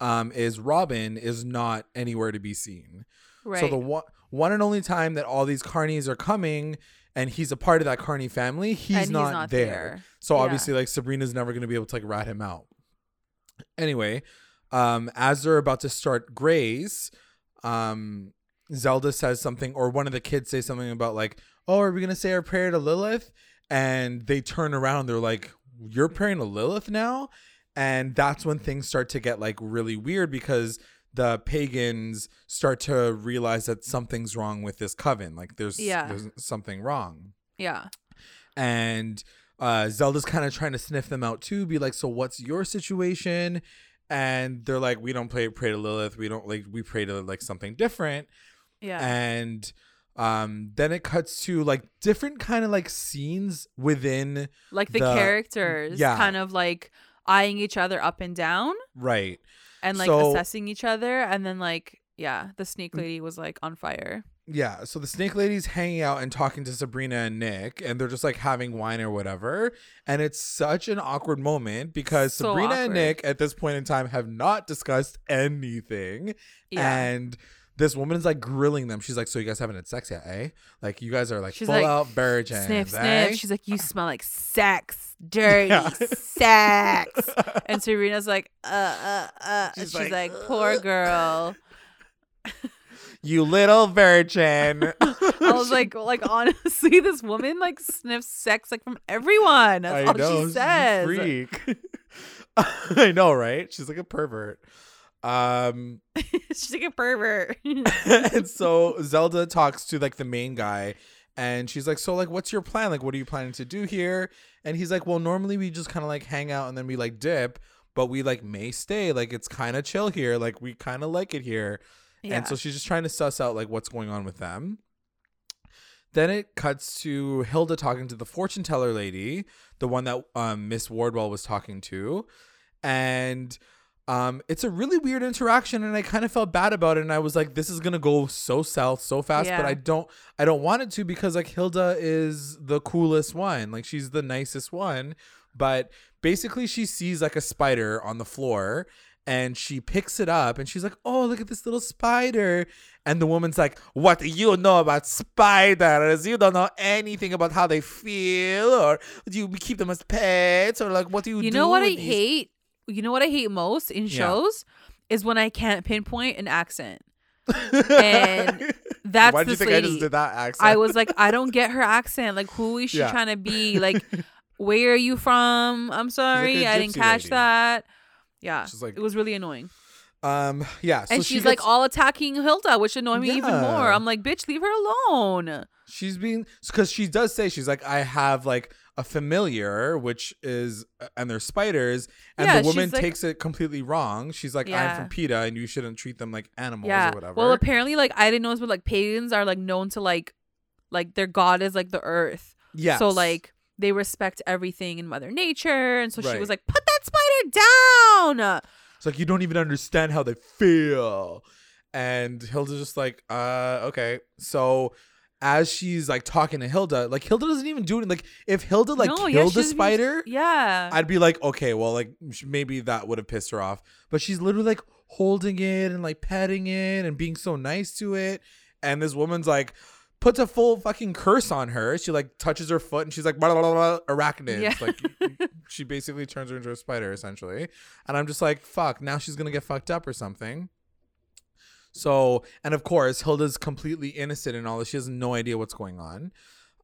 um, is Robin is not anywhere to be seen. right? So the one, one and only time that all these carnies are coming and he's a part of that carney family, he's, and not, not there. there. So Yeah. obviously, like Sabrina's never going to be able to like rat him out. Anyway, um, as they're about to start Grace, um, Zelda says something, or one of the kids say something about like, "Oh, are we gonna say our prayer to Lilith?" And they turn around, they're like, "You're praying to Lilith now?" And that's when things start to get like really weird because the pagans start to realize that something's wrong with this coven. Like there's Yeah. there's something wrong Yeah, and uh, Zelda's kind of trying to sniff them out too, be like, "So what's your situation?" And they're like, "We don't play pray to Lilith. We don't like we pray to like something different." yeah, And um, then it cuts to like different kind of like scenes within like the, the- characters, yeah. kind of like eyeing each other up and down, right. And like So- assessing each other, and then like yeah, the Mm. snake lady was like on fire. Yeah, so the snake lady's hanging out and talking to Sabrina and Nick, and they're just like having wine or whatever. And it's such an awkward moment because So Sabrina and. Nick at this point in time have not discussed anything. Yeah, And this woman is like grilling them. She's like, "So you guys haven't had sex yet, eh? Like you guys are like She's full like, out virgins, sniff, eh?" sniff. She's like, you smell like sex, dirty Yeah. sex. [LAUGHS] And Serena's like, uh, uh, uh. She's She's, like, like, poor girl. [LAUGHS] you little virgin. [LAUGHS] I was like, like honestly, this woman like sniffs sex like from everyone. That's I all know, she says. freak. I know, right? She's like a pervert. Um [LAUGHS] She's like a pervert. [LAUGHS] and so Zelda talks to like the main guy and she's like, So like what's your plan? Like what are you planning to do here? And he's like, Well, normally we just kind of like hang out and then we like dip, but we like may stay. Like it's kind of chill here. Like we kind of like it here. yeah. And so she's just trying to suss out like what's going on with them. Then it cuts to Hilda talking to the fortune teller lady, the one that um, Miss Wardwell was talking to. And um, it's a really weird interaction, and I kind of felt bad about it. And I was like, "This is gonna go so south so fast," but I don't, I don't want it to because like Hilda is the coolest one, like she's the nicest one. But basically, she sees like a spider on the floor, and she picks it up, and she's like, "Oh, look at this little spider!" And the woman's like, "What do you know about spiders? You don't know anything about how they feel, or do you keep them as pets, or like what do you?" Do? You know what I these hate? You know what I hate most in Yeah. shows is when I can't pinpoint an accent. And [LAUGHS] That's Why do you think I just did that accent? I was like, I don't get her accent. Like, who is she Yeah. trying to be? [LAUGHS] Like, where are you from? I'm sorry, I didn't catch lady. that. Yeah, like- it was really annoying. Um, yeah. So and she she's gets, like all attacking Hilda, which annoyed me even more. I'm like, bitch, leave her alone. she's being because she does say she's like I have like a familiar, which is and they're spiders, and Yeah, the woman like- takes it completely wrong. She's like, I'm from PETA, and you shouldn't treat them like animals yeah. or whatever. Well, apparently, like I didn't know this, but like pagans are like known to like, like their god is like the earth. yeah. So like they respect everything in Mother Nature, and so she was like, put that spider down. It's like you don't even understand how they feel. And Hilda's just like, uh, okay. So as she's like talking to Hilda, like Hilda doesn't even do it. Like if Hilda like No, yeah, killed the she's- spider, Yeah. I'd be like, okay, well, like maybe that would have pissed her off. But she's literally like holding it and like petting it and being so nice to it. And this woman's like puts a full fucking curse on her. She like touches her foot and she's like blah, blah, blah, arachnids. Yeah. Like [LAUGHS] she basically turns her into a spider essentially. And I'm just like, fuck, now she's gonna get fucked up or something. So, and of course, Hilda's completely innocent in all this. She has no idea what's going on.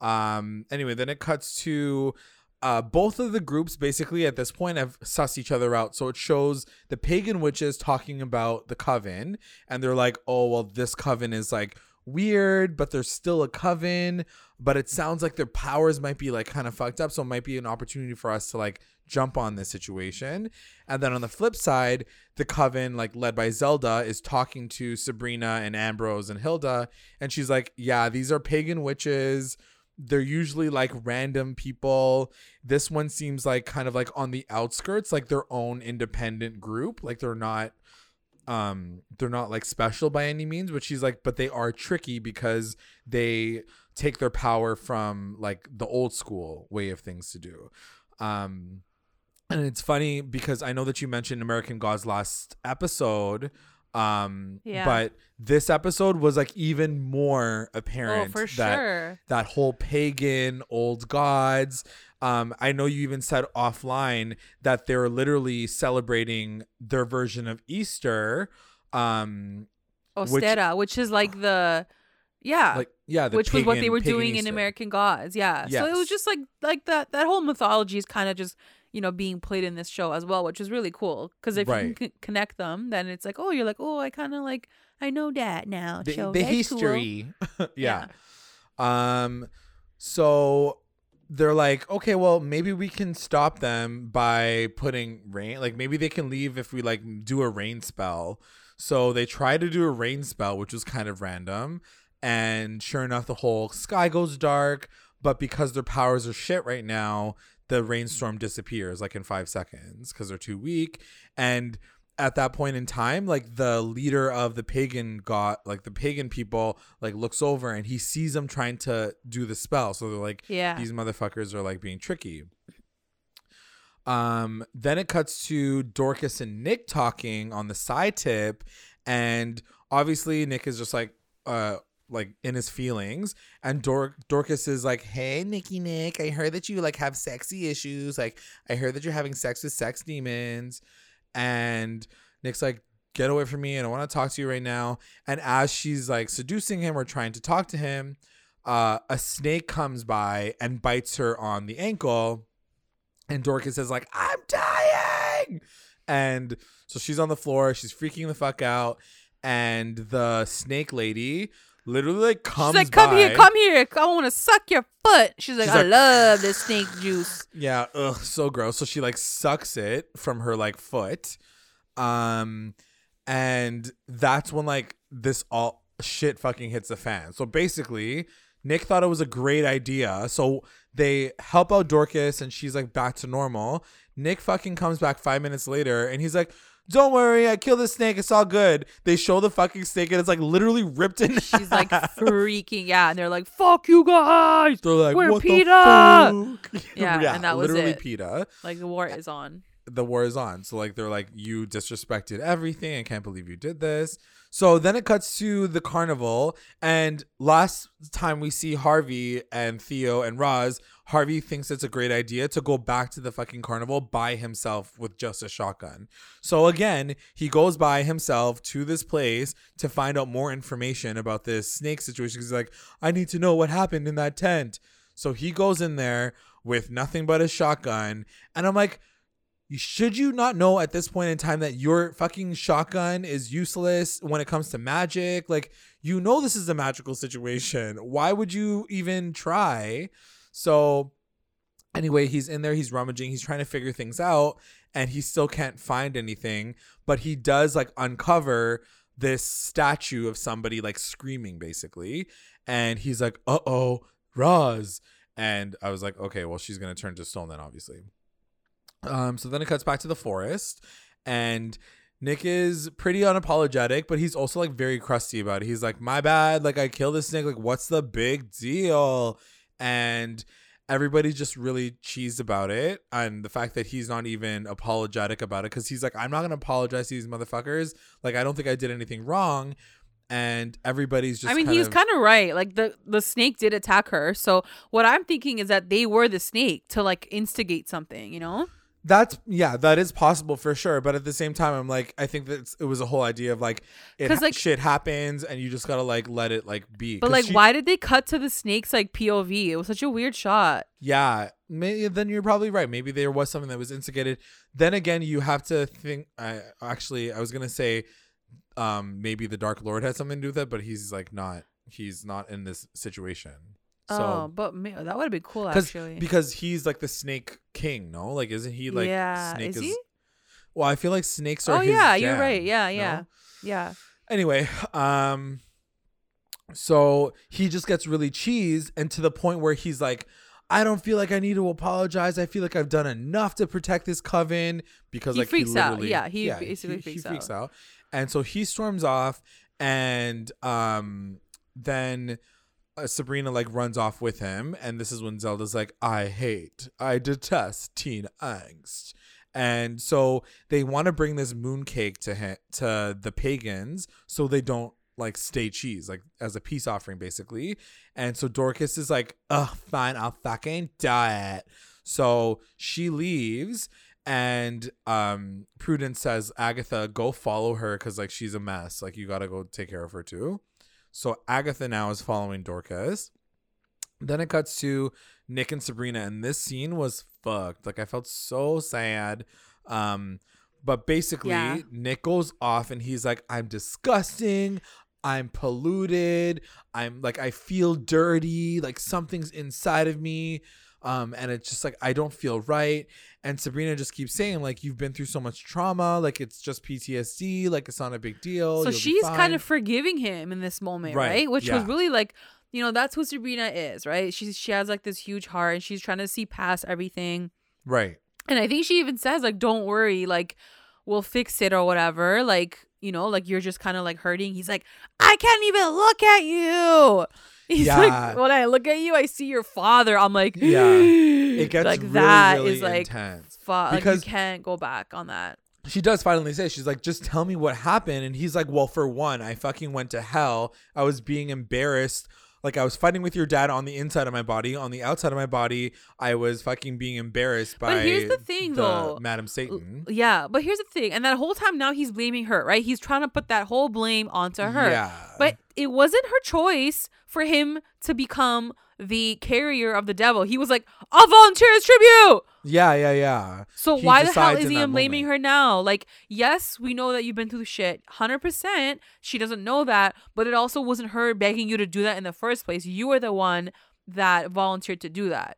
Um, anyway, then it cuts to uh, both of the groups basically at this point have sussed each other out. So it shows the pagan witches talking about the coven, and they're like, oh, well, this coven is like weird, but there's still a coven, but it sounds like their powers might be like kind of fucked up. So it might be an opportunity for us to like jump on this situation. And then on the flip side, the coven, like led by Zelda, is talking to Sabrina and Ambrose and Hilda. And she's like, yeah, these are pagan witches they're usually like random people. This one seems like kind of like on the outskirts, like their own independent group. Like they're not um they're not like special by any means, but she's like but they are tricky because they take their power from like the old school way of things to do. Um and it's funny because I know that you mentioned American Gods last episode um Yeah. but this episode was like even more Oh, apparent for that sure. that whole pagan old gods um i know you even said offline that they're literally celebrating their version of easter um which- Ostara, which, is like the yeah, like yeah the which was what they were pagan doing in American Gods. Yeah. So it was just like like that that whole mythology is kind of just you know being played in this show as well, which is really cool because if you can c- connect them, then it's like oh you're like oh I kind of like I know that now. the, so the that's cool. history [LAUGHS] yeah. um so they're like okay well maybe we can stop them by putting rain like maybe they can leave if we like do a rain spell so they try to do a rain spell which was kind of random and sure enough the whole sky goes dark but because their powers are shit right now the rainstorm disappears like in five seconds because they're too weak. And at that point in time like the leader of the pagan god like the pagan people like looks over and he sees them trying to do the spell. So they're like Yeah. these motherfuckers are like being tricky. Um then it cuts to dorcas and nick talking on the side tip. And obviously nick is just like uh like in his feelings and Dor- dorcas is like hey nicky nick i heard that you like have sexy issues like i heard that you're having sex with sex demons and nick's like get away from me i don't want to talk to you right now and as she's like seducing him or trying to talk to him uh, a snake comes by and bites her on the ankle and dorcas is like i'm dying! And so she's on the floor she's freaking the fuck out and the snake lady literally like comes She's like, come here, come here. I want to suck your foot. She's like, She's I like- love this snake juice. [SIGHS] Yeah, ugh, so gross. So she like sucks it from her like foot. Um and that's when like this all shit fucking hits the fan. So basically, Nick thought it was a great idea. So they help out Dorcas and she's like back to normal. Nick fucking comes back 5 minutes later and he's like don't worry, I killed the snake. It's all good. They show the fucking snake and it's like literally ripped in She's like freaking out, and they're like, "Fuck you guys!" They're like, We're what PETA." the fuck? [LAUGHS] Yeah, and that was literally it. PETA. Like the war is on. The war is on. So like they're like, you disrespected everything. I can't believe you did this. So then it cuts to the carnival, and last time we see Harvey and Theo and Roz, Harvey thinks it's a great idea to go back to the fucking carnival by himself with just a shotgun. So again, he goes by himself to this place to find out more information about this snake situation. He's like, I need to know what happened in that tent. So he goes in there with nothing but a shotgun, and I'm like, should you not know at this point in time that your fucking shotgun is useless when it comes to magic? Like, you know, this is a magical situation. Why would you even try? So, anyway, he's in there, he's rummaging, he's trying to figure things out, and he still can't find anything. But he does like uncover this statue of somebody like screaming basically. And he's like, uh oh, Roz. And I was like, okay, well, she's going to turn to stone then, obviously. Um, so then it cuts back to the forest, and Nick is pretty unapologetic, but he's also like very crusty about it. He's like, "My bad, like I killed this snake. Like, what's the big deal?" And everybody's just really cheesed about it, and the fact that he's not even apologetic about it because he's like, "I'm not gonna apologize to these motherfuckers. Like, I don't think I did anything wrong." And everybody's just. I mean, kind he's kind of right. Like the the snake did attack her. So what I'm thinking is that they were the snake to like instigate something. You know? That's yeah, that is possible for sure. But at the same time, I'm like, I think that it was a whole idea of like, it ha- like- shit happens, and you just gotta like let it like be. But like, she- why did they cut to the snakes like POV? It was such a weird shot. Yeah, maybe then you're probably right. Maybe there was something that was instigated. Then again, you have to think. I actually, I was gonna say, um, maybe the Dark Lord had something to do with it, but he's like not. He's not in this situation. Oh, but ma- that would have been cool actually. because he's like the Snake King, no? Like, isn't he like yeah, Snake is he? Well, I feel like snakes are. Oh yeah, you're right. Yeah, no? yeah, yeah. Anyway, um so he just gets really cheesed and to the point where he's like I don't feel like I need to apologize. I feel like I've done enough to protect this coven because He like freaks he out. Yeah, he basically he, freaks freaks out. And so he storms off and um then Sabrina like runs off with him and this is when Zelda's like I hate, I detest teen angst. And so they want to bring this mooncake to him, to the pagans so they don't like stay cheese like as a peace offering basically. And so Dorcas is like, "Ugh, fine, I'll fucking die it." So she leaves and um Prudence says, "Agatha, go follow her cuz like she's a mess. Like you got to go take care of her too." So Agatha now is following Dorcas. Then it cuts to Nick and Sabrina, and this scene was fucked. Like I felt so sad. Um, but basically, Yeah. Nick goes off and he's like, "I'm disgusting. I'm polluted. I'm like I feel dirty. Like something's inside of me." Um, and it's just like I don't feel right. And Sabrina just keeps saying like you've been through so much trauma, like it's just PTSD, like it's not a big deal. So she's kind of forgiving him in this moment, Right, right? Which yeah. was really like, you know, that's who Sabrina is, right? She's she has like this huge heart and she's trying to see past everything. right. And I think she even says like, "Don't worry, like we'll fix it or whatever." Like you know, like you're just kind of like hurting. He's like, "I can't even look at you." He's Yeah. like, "When I look at you, I see your father." I'm like, Yeah. It [GASPS] gets like really, that really is like, intense. fu- like Because- you can't go back on that. she does finally say she's like just tell me what happened and he's like well for one i fucking went to hell i was being embarrassed like i was fighting with your dad on the inside of my body on the outside of my body i was fucking being embarrassed by But here's the thing, though. madam satan Yeah, but here's the thing, and that whole time now he's blaming her, right? He's trying to put that whole blame onto her. yeah But it wasn't her choice for him to become the carrier of the devil. He was like, I'll volunteer as tribute. yeah yeah yeah So He why the hell is he blaming her now? Like, yes, we know that you've been through shit. 100%. She doesn't know that. But it also wasn't her begging you to do that in the first place. You were the one that volunteered to do that.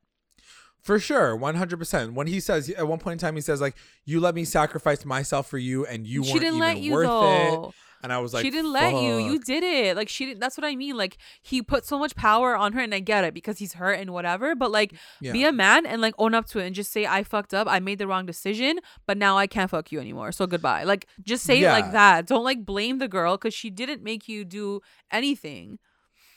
For sure 100% when he says at one point in time he says like you let me sacrifice myself for you and you she weren't didn't even let you worth though. it and i was like she didn't let you. You did it. Like she didn't. That's what I mean. Like he put so much power on her, and I get it because he's hurt and whatever. But like, yeah. be a man and like own up to it and just say I fucked up. I made the wrong decision, but now I can't fuck you anymore. So goodbye. Like just say it like that. Don't like blame the girl because she didn't make you do anything.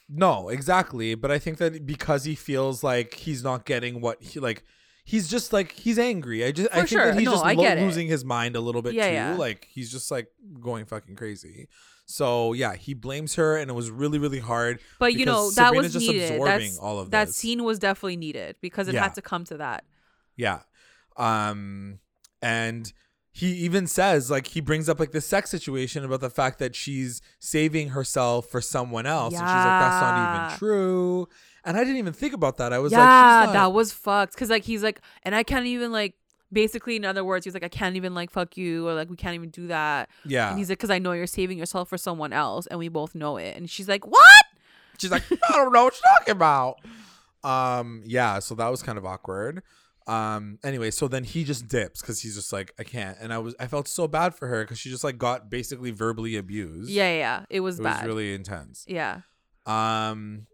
No, exactly. But I think that because he feels like he's not getting what he like, he's just like he's angry. I just I think sure. that he's No, just lo- losing his mind a little bit Yeah, too. yeah. Like he's just like going fucking crazy. So yeah, he blames her, and it was really really hard. But you know that Sabrina's was just needed. absorbing That's, all of that this. scene was definitely needed because it Yeah. had to come to that. Yeah. Um and he even says like he brings up like the sex situation about the fact that she's saving herself for someone else and she's like that's not even true. And I didn't even think about that. I was yeah, like she's not, that was fucked. Cause like he's like, and I can't even like. Basically, in other words, he's like, I can't even like fuck you, or like we can't even do that. yeah. And he's like, because I know you're saving yourself for someone else, and we both know it. And she's like, what? She's like, I don't know what you're talking about. Um, yeah, so that was kind of awkward. Um, anyway, so then he just dips because he's just like, I can't. And I was I felt so bad for her because she just like got basically verbally abused. Yeah, yeah, yeah. It was It bad. was really intense. yeah. Um,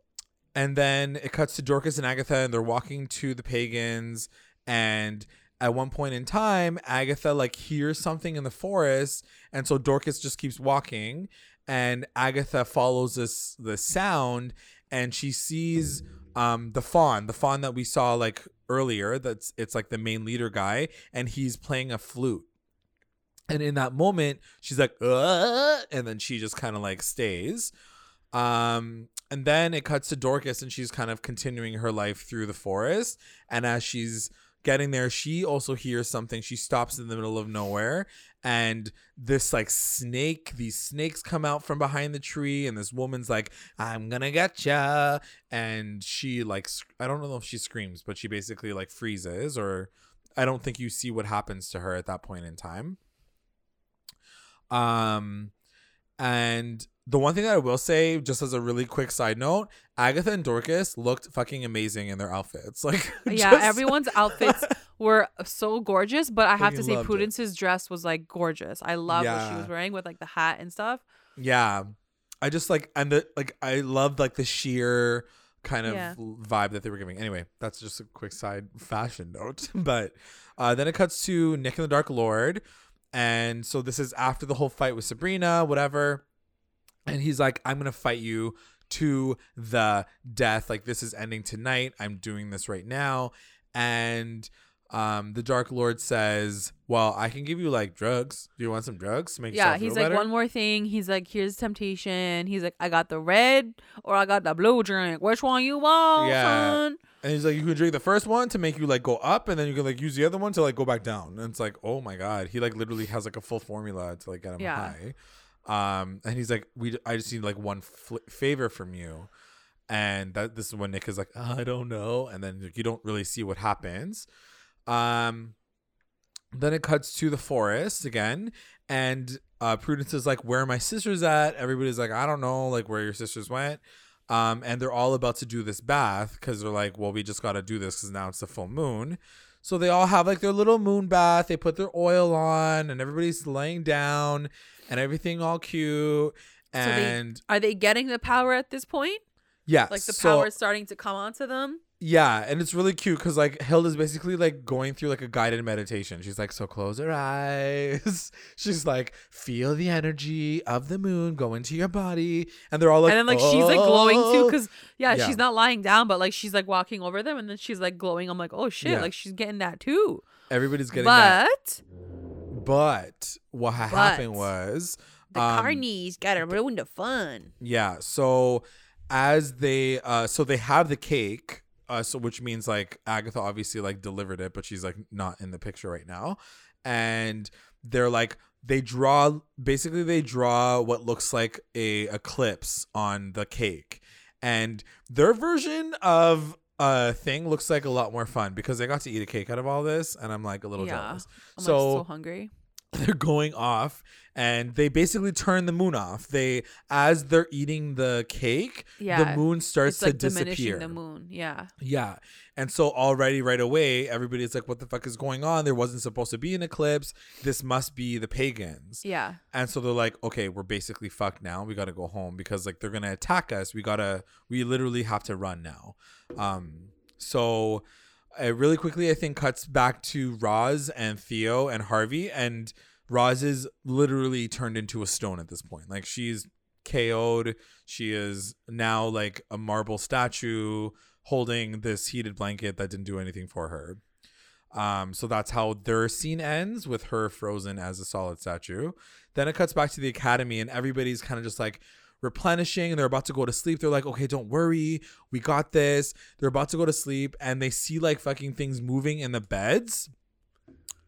and then it cuts to Dorcas and Agatha, and they're walking to the pagans. And at one point in time, Agatha like hears something in the forest, and so Dorcas just keeps walking, and Agatha follows this the sound, and she sees um the faun, the faun that we saw like earlier. That's it's like the main leader guy, and he's playing a flute. And in that moment, she's like, uh, and then she just kind of like stays. Um, and then it cuts to Dorcas, and she's kind of continuing her life through the forest. And as she's getting there, she also hears something. She stops in the middle of nowhere, and this like snake, these snakes come out from behind the tree, and this woman's like, "I'm gonna get ya," and she like, I don't know if she screams, but she basically like freezes, or I don't think you see what happens to her at that point in time. Um, and the one thing that I will say, just as a really quick side note, Agatha and Dorcas looked fucking amazing in their outfits. [LAUGHS] Like, yeah, just- everyone's outfits [LAUGHS] were so gorgeous, but I have to say loved it. Prudence's dress was like gorgeous. I love what she was wearing with like the hat and stuff. Yeah. I just like and the like I loved like the sheer kind of Yeah. vibe that they were giving. Anyway, that's just a quick side [LAUGHS] fashion note. But uh then it cuts to Nick and the Dark Lord. And so this is after the whole fight with Sabrina, whatever. And he's like, I'm gonna fight you to the death. Like this is ending tonight. I'm doing this right now. And um the Dark Lord says, Well, I can give you like drugs. Do you want some drugs to make Yeah, he's like better? one more thing. He's like, here's temptation. He's like, I got the red or I got the blue drink. Which one you want, Yeah. son? And he's like, you can drink the first one to make you like go up, and then you can like use the other one to like go back down. And it's like, oh my god, he like literally has like a full formula to like get him Yeah. high. Um, and he's like, we, I just need like one fl- favor from you, and that this is when Nick is like, I don't know, and then like, you don't really see what happens. Um, then it cuts to the forest again, and uh, Prudence is like, "Where are my sisters at?" Everybody's like, "I don't know, like where your sisters went." Um, and they're all about to do this bath because they're like, "Well, we just got to do this because now it's the full moon." So they all have like their little moon bath. They put their oil on, and everybody's laying down, and everything all cute. they- And Are they getting the power at this point? yeah, Like the so- power is starting to come onto them? Yeah, and it's really cute because like Hilda's basically like going through like a guided meditation. She's like, so close your eyes. [LAUGHS] She's like, feel the energy of the moon go into your body, and they're all like, and then like she's like glowing too "Oh." because yeah, Yeah. she's not lying down but like she's like walking over them and then she's like glowing i'm like oh shit Yeah. like she's getting that too everybody's getting that. but But what ha- happened was the um, carnies gotta ruin the fun Yeah. So as they uh so they have the cake, uh so which means like Agatha obviously like delivered it, but she's like not in the picture right now. And they're like they draw basically they draw what looks like a eclipse on the cake. And their version of a thing looks like a lot more fun because they got to eat a cake out of all this and I'm like a little Yeah. jealous. i'm so like so hungry [LAUGHS] they're going off and they basically turn the moon off. They as they're eating the cake, yeah the moon starts it's like to diminishing disappear. the moon yeah Yeah. And so already right away, everybody's like, what the fuck is going on? There wasn't supposed to be an eclipse. This must be the pagans. yeah And so they're like, okay, we're basically fucked now. We gotta go home because like they're gonna attack us. We gotta we literally have to run now. Um so uh, really quickly I think cuts back to Roz and Theo and Harvey and Roz is literally turned into a stone at this point. Like she's KO'd. She is now like a marble statue holding this heated blanket that didn't do anything for her. Um, so that's how their scene ends with her frozen as a solid statue. Then it cuts back to the academy, and everybody's kind of just like replenishing, and they're about to go to sleep. They're like, okay, don't worry, we got this. They're about to go to sleep, and they see like fucking things moving in the beds,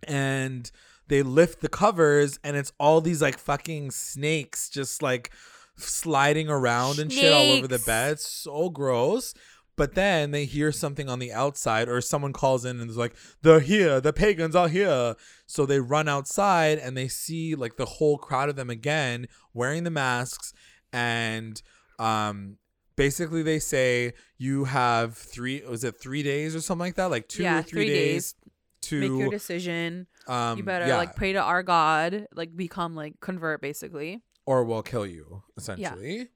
and they lift the covers, and it's all these like fucking snakes just like sliding around and shit all over the bed. So gross. But then they hear something on the outside, or someone calls in and is like, "They're here! The pagans are here!" So they run outside and they see like the whole crowd of them again, wearing the masks, and um, basically they say you have three. Was it three days or something like that? Like two Yeah, or three, three days, make your decision um, you better yeah, like pray to our god like become like convert basically or we'll kill you essentially.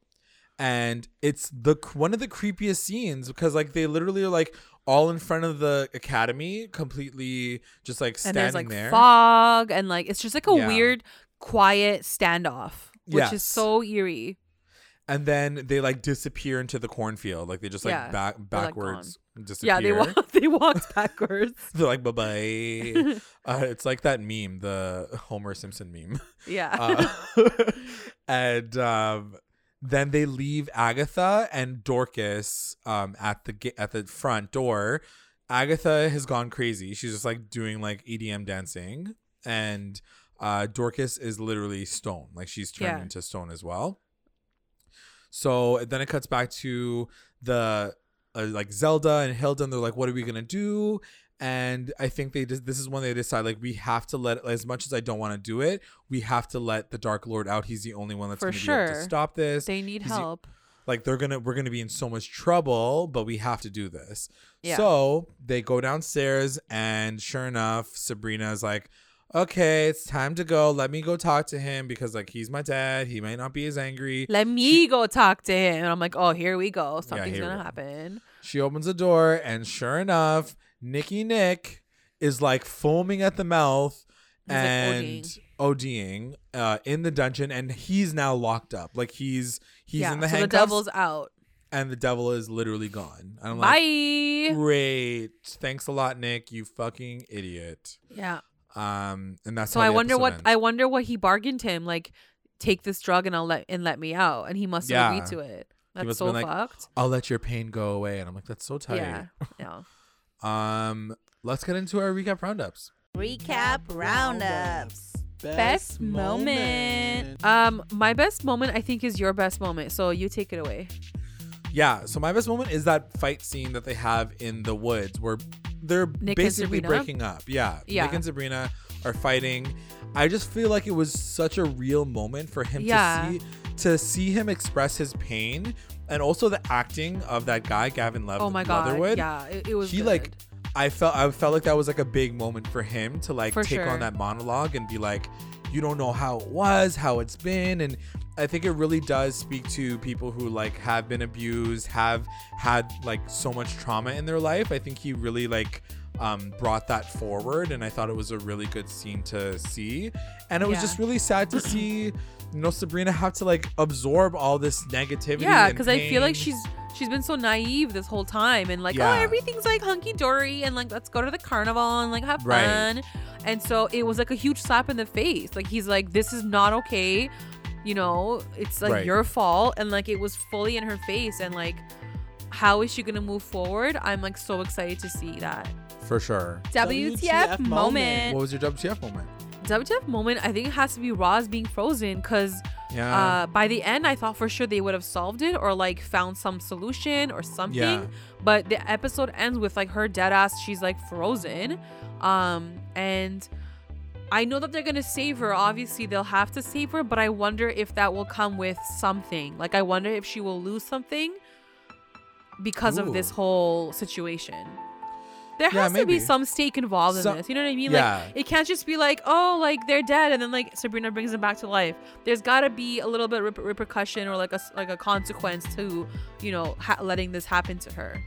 And it's the one of the creepiest scenes because like they literally are like all in front of the academy, completely just like and standing there's like there. fog and like it's just like a Yeah. weird quiet standoff which Yes. is so eerie and then they like disappear into the cornfield, like they just like Yeah, back they're, like, backwards disappear. yeah they walk [LAUGHS] they walked backwards [LAUGHS] They're like bye bye. [LAUGHS] uh, it's like that meme, the Homer Simpson meme. yeah Uh, and um, then they leave Agatha and Dorcas um, at the at the front door Agatha has gone crazy. She's just like doing like EDM dancing, and uh, Dorcas is literally stone. Like she's turned Yeah. into stone as well. So then it cuts back to the uh, like Zelda and Hilda, and they're like, "What are we gonna do?" And I think they just, this is when they decide like we have to let as much as I don't want to do it, we have to let the Dark Lord out. He's the only one that's For gonna be able to stop this They need He's the- help. like they're gonna we're gonna be in so much trouble but we have to do this Yeah. so they go downstairs and sure enough sabrina's like okay it's time to go let me go talk to him because like he's my dad he might not be as angry Let me go talk to him. And I'm like, oh, here we go. Something's here we gonna go. happen. she opens the door and sure enough nicky nick is like foaming at the mouth He's, like, and ODing uh, in the dungeon, and he's now locked up. Like he's he's yeah. in the so the handcuffs, devil's out. and the devil is literally gone. And I'm like, Bye. Great. Thanks a lot, Nick. You fucking idiot. yeah. Um, and that's So how I wonder what ends. I wonder what he bargained him like. Take this drug and I'll let and let me out. And he must have Yeah. agreed to it. That's so like, fucked. I'll let your pain go away, and I'm like, that's so tight. Yeah. Yeah. [LAUGHS] Um, let's get into our recap roundups. Recap roundups. Best moment. Um, my best moment I think is your best moment. So you take it away. Yeah. So my best moment is that fight scene that they have in the woods where they're Nick basically breaking up. Yeah. Yeah. Nick and Sabrina are fighting. I just feel like it was such a real moment for him Yeah. to see to see him express his pain and also the acting of that guy Gavin Lev- Oh my god. Leatherwood. Yeah. It, it was he good. like I felt I felt like that was like a big moment for him to like For take sure. on that monologue and be like, you don't know how it was, how it's been, and I think it really does speak to people who like have been abused, have had like so much trauma in their life. I think he really like um, brought that forward, and I thought it was a really good scene to see, and it was just really sad to see. You know, Sabrina have to like absorb all this negativity. Yeah, because I feel like she's she's been so naive this whole time and like, Yeah. oh, everything's like hunky dory and like let's go to the carnival and like have Right. fun. And so it was like a huge slap in the face. Like he's like, this is not okay. You know, it's like Right. your fault. And like it was fully in her face. And like, how is she gonna move forward? I'm like so excited to see that. for sure. WTF, WTF moment. moment. What was your WTF moment? WTF moment, I think it has to be Roz being frozen because Yeah. uh, by the end, I thought for sure they would have solved it or like found some solution or something. Yeah. But the episode ends with like her dead ass. She's like frozen. Um, and I know that they're gonna save her. Obviously, they'll have to save her. But I wonder if that will come with something. Like I wonder if she will lose something because of this whole situation. There Yeah, has to be some stake involved in this. You know what I mean? yeah. Like it can't just be like, oh, like they're dead, and then like Sabrina brings them back to life. There's got to be a little bit rep- repercussion or like a like a consequence to, you know, ha- letting this happen to her.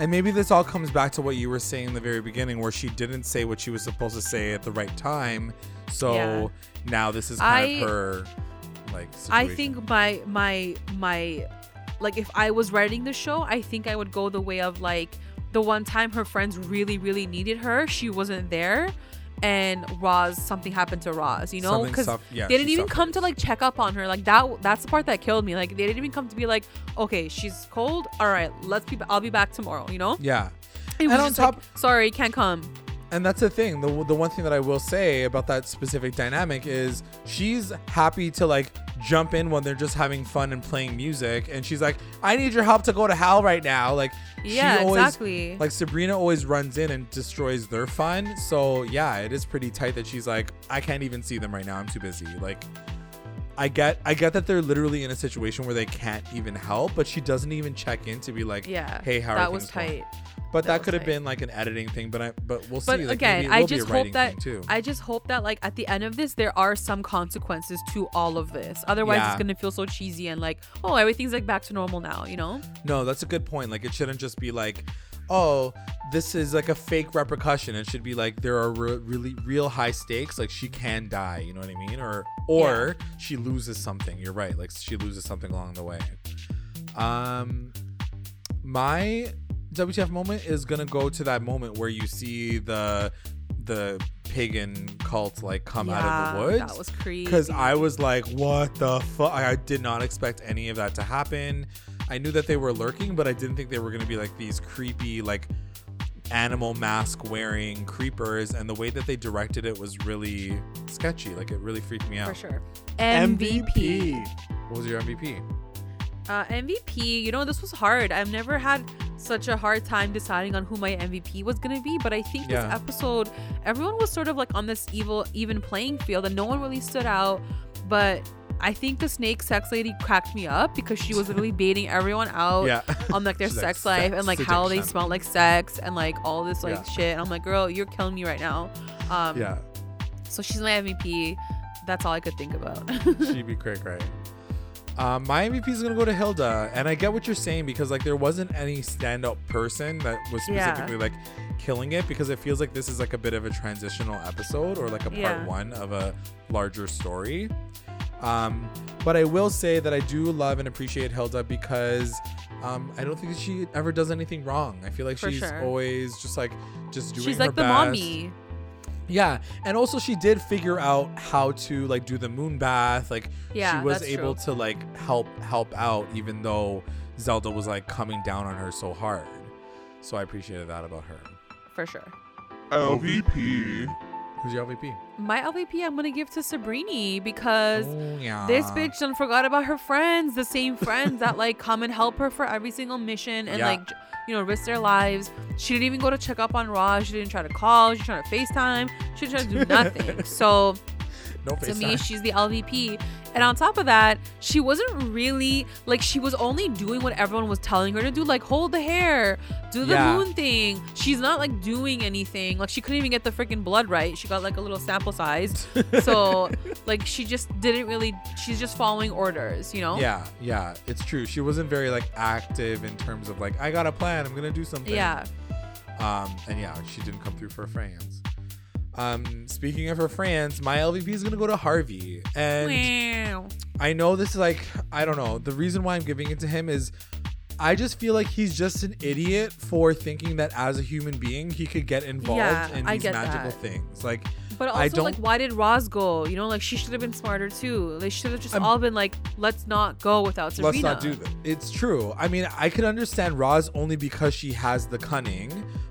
And maybe this all comes back to what you were saying in the very beginning, where she didn't say what she was supposed to say at the right time. So Yeah. now this is kind I- of her, like. I think my my my like if I was writing the show, I think I would go the way of like the one time her friends really really needed her, she wasn't there, and Roz something happened to Roz, you know, because yeah, they didn't even come to like check up on her. Like that that's the part that killed me. Like they didn't even come to be like, okay, she's cold. All right, let's be. I'll be back tomorrow. You know. Yeah. It And on just like, top- sorry, can't come. And that's the thing. The, the one thing that I will say about that specific dynamic is she's happy to like jump in when they're just having fun and playing music. And she's like, I need your help to go to hell right now. Like, Yeah, she always, exactly. Like, Sabrina always runs in and destroys their fun. So, yeah, it is pretty tight that she's like, I can't even see them right now. I'm too busy. Like, I get I get that they're literally in a situation where they can't even help, but she doesn't even check in to be like, yeah. hey, how are that was things going?" But That that, could have tight. been like an editing thing, but I but we'll But see. Like, again, I will be a just hope writing that thing too. I just hope that like at the end of this there are some consequences to all of this. Otherwise Yeah. it's gonna feel so cheesy and like, oh everything's like back to normal now, you know? No, that's a good point. Like it shouldn't just be like, oh, this is like a fake repercussion. It should be like there are re- really real high stakes. Like she can die. You know what I mean? Or or she loses something. You're right. Like she loses something along the way. Um, my WTF moment is gonna go to that moment where you see the the pagan cult like come out of the woods That was crazy. because I was like, what the fuck? I did not expect any of that to happen. I knew that they were lurking, but I didn't think they were to be like these creepy, like animal mask wearing creepers, and the way that they directed it was really sketchy. Like it really freaked me out. For sure. MVP. What was your MVP? Uh, MVP, you know, this was hard. I've never had such a hard time deciding on who my MVP was gonna be, but I think Yeah. this episode, everyone was sort of like on this evil, even playing field, and no one really stood out. But I think the snake sex lady cracked me up because she was [LAUGHS] literally baiting everyone out Yeah. on like their She's like, sex life and like how they smell like sex and like all this like Yeah. shit. And I'm like, girl, you're killing me right now. Um, yeah. So she's my MVP. That's all I could think about. She'd be [LAUGHS] quick, right? Um, my MVP is gonna go to Hilda, and I get what you're saying because like there wasn't any standout person that was Yeah. specifically like killing it because it feels like this is like a bit of a transitional episode or like a part Yeah. one of a larger story. Um, but I will say that I do love and appreciate Hilda because um, I don't think that she ever does anything wrong. I feel like For she's sure. always just like just doing she's like the best. mommy. Yeah, and also she did figure out how to like do the moon bath. Like Yeah, she was that's able true. to like help help out even though Zelda was like coming down on her so hard. So I appreciated that about her. For sure. LVP. Who's your LVP? My LVP I'm gonna give to Sabrini because Oh yeah. this bitch done forgot about her friends, the same friends that like come and help her for every single mission and Yeah. like you know risk their lives. She didn't even go to check up on Roz. She didn't try to call. She didn't try to FaceTime. She didn't try to do [LAUGHS] nothing. so no to me, FaceTime. she's the LVP. And on top of that, she wasn't really like she was only doing what everyone was telling her to do, like hold the hare, do the Yeah. moon thing. She's not like doing anything. Like she couldn't even get the freaking blood right. She got like a little sample size. [LAUGHS] so like she just didn't really. She's just following orders, you know? Yeah, yeah, it's true. She wasn't very like active in terms of like I got a plan. I'm gonna do something. Yeah. Um, and yeah, she didn't come through for friends. Um, speaking of her friends, my LVP is gonna go to Harvey, and Wow. I know this is like I don't know. The reason why I'm giving it to him is I just feel like he's just an idiot for thinking that as a human being he could get involved Yeah, in I these magical that. things. Like But I also, like, don't- why did Roz go? You know, like she should have been smarter too. They should have just I'm- all been like, let's not go without Sabrina. let's not do that. It's true. I mean, I could understand Roz only because she has the cunning,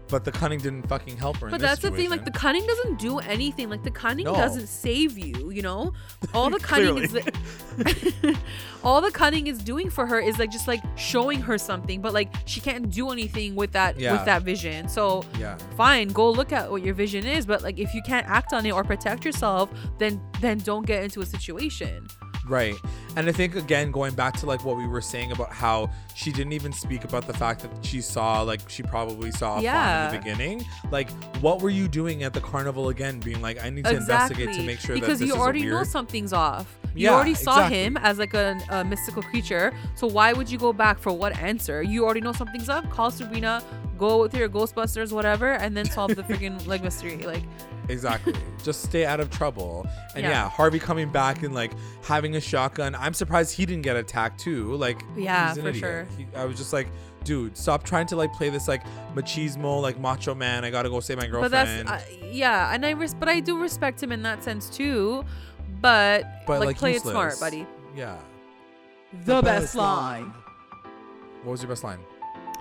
but the cunning didn't fucking help her. in But that's the thing, like the cunning doesn't do anything. Like the cunning No. doesn't save you, you know? All the [LAUGHS] cunning is [LAUGHS] all the cunning is doing for her is like just like showing her something, but like she can't do anything with that Yeah. with that vision. So yeah. fine, go look at what your vision is, but like if you can't act on it or protect yourself, then then don't get into a situation. Right. And I think again going back to like what we were saying about how she didn't even speak about the fact that she saw like she probably saw Yeah. in the beginning. Like what were you doing at the carnival again being like I need to investigate to make sure because that this you already weird know something's off. You Yeah, already saw exactly. him as like a, a mystical creature. So why would you go back for what answer? You already know something's up. Call Sabrina, go with your Ghostbusters, whatever, and then solve the [LAUGHS] freaking like mystery. Like Exactly. Just stay out of trouble. And yeah. Yeah. Harvey coming back and like having a shotgun. I'm surprised he didn't get attacked too. Like Yeah, he's an for idiot. sure. He, I was just like, dude, stop trying to like play this like machismo, like macho man. I gotta go save my girlfriend. but that's uh, yeah, and I res- but I do respect him in that sense too. But, but like, like, play useless. it smart, buddy. Yeah. The best line. What was your best line?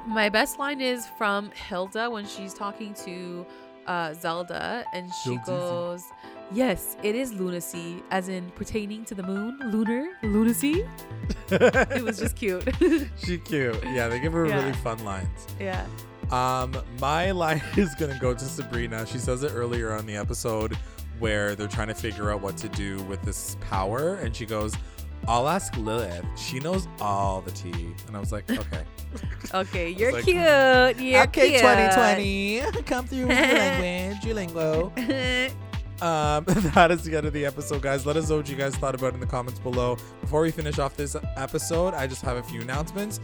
My best line is from Hilda when she's talking to uh, Zelda, and she goes, "Yes, it is lunacy, as in pertaining to the moon, lunar lunacy." [LAUGHS] It was just cute. [LAUGHS] she cute. Yeah, they give her Yeah. really fun lines. yeah. Um, my [LAUGHS] line is gonna go to Sabrina. She says it earlier on the episode where they're trying to figure out what to do with this power, and she goes, "I'll ask Lilith. She knows all the tea." And I was like, "Okay, [LAUGHS] Okay, you're like, cute. You're cute. [LAUGHS] come through with your [LAUGHS] language, your lingo." Um, that is the end of the episode, guys. Let us know what you guys thought about in the comments below. Before we finish off this episode, I just have a few announcements.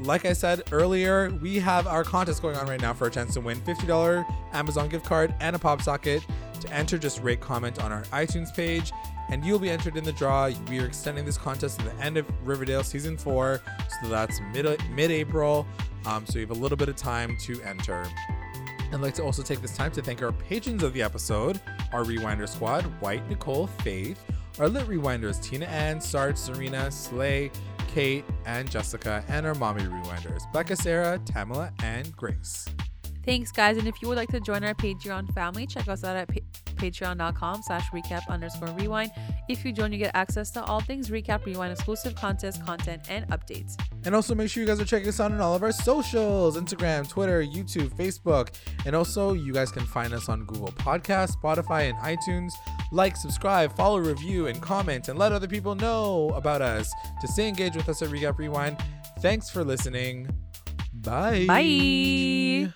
Like I said earlier, we have our contest going on right now for a chance to win $50 Amazon gift card and a pop socket. To enter, just rate comment on our iTunes page, and you'll be entered in the draw. We are extending this contest to the end of Riverdale season four, so that's mid mid April. Um, so you have a little bit of time to enter. I'd like to also take this time to thank our patrons of the episode, our Rewinder squad, White, Nicole, Faith, our Lit Rewinders, Tina Ann, Sarge, Serena, Slay, Kate, and Jessica, and our Mommy Rewinders, Becca, Sarah, Tamala, and Grace. Thanks, guys. And if you would like to join our Patreon family, check us out at pa- patreon.com slash recap underscore rewind. If you join, you get access to all things recap, rewind, exclusive contest, content, and updates. And also make sure you guys are checking us out on all of our socials Instagram, Twitter, YouTube, Facebook. And also, you guys can find us on Google Podcasts, Spotify, and iTunes. Like, subscribe, follow, review, and comment, and let other people know about us to stay engaged with us at Recap Rewind. Thanks for listening. Bye. Bye.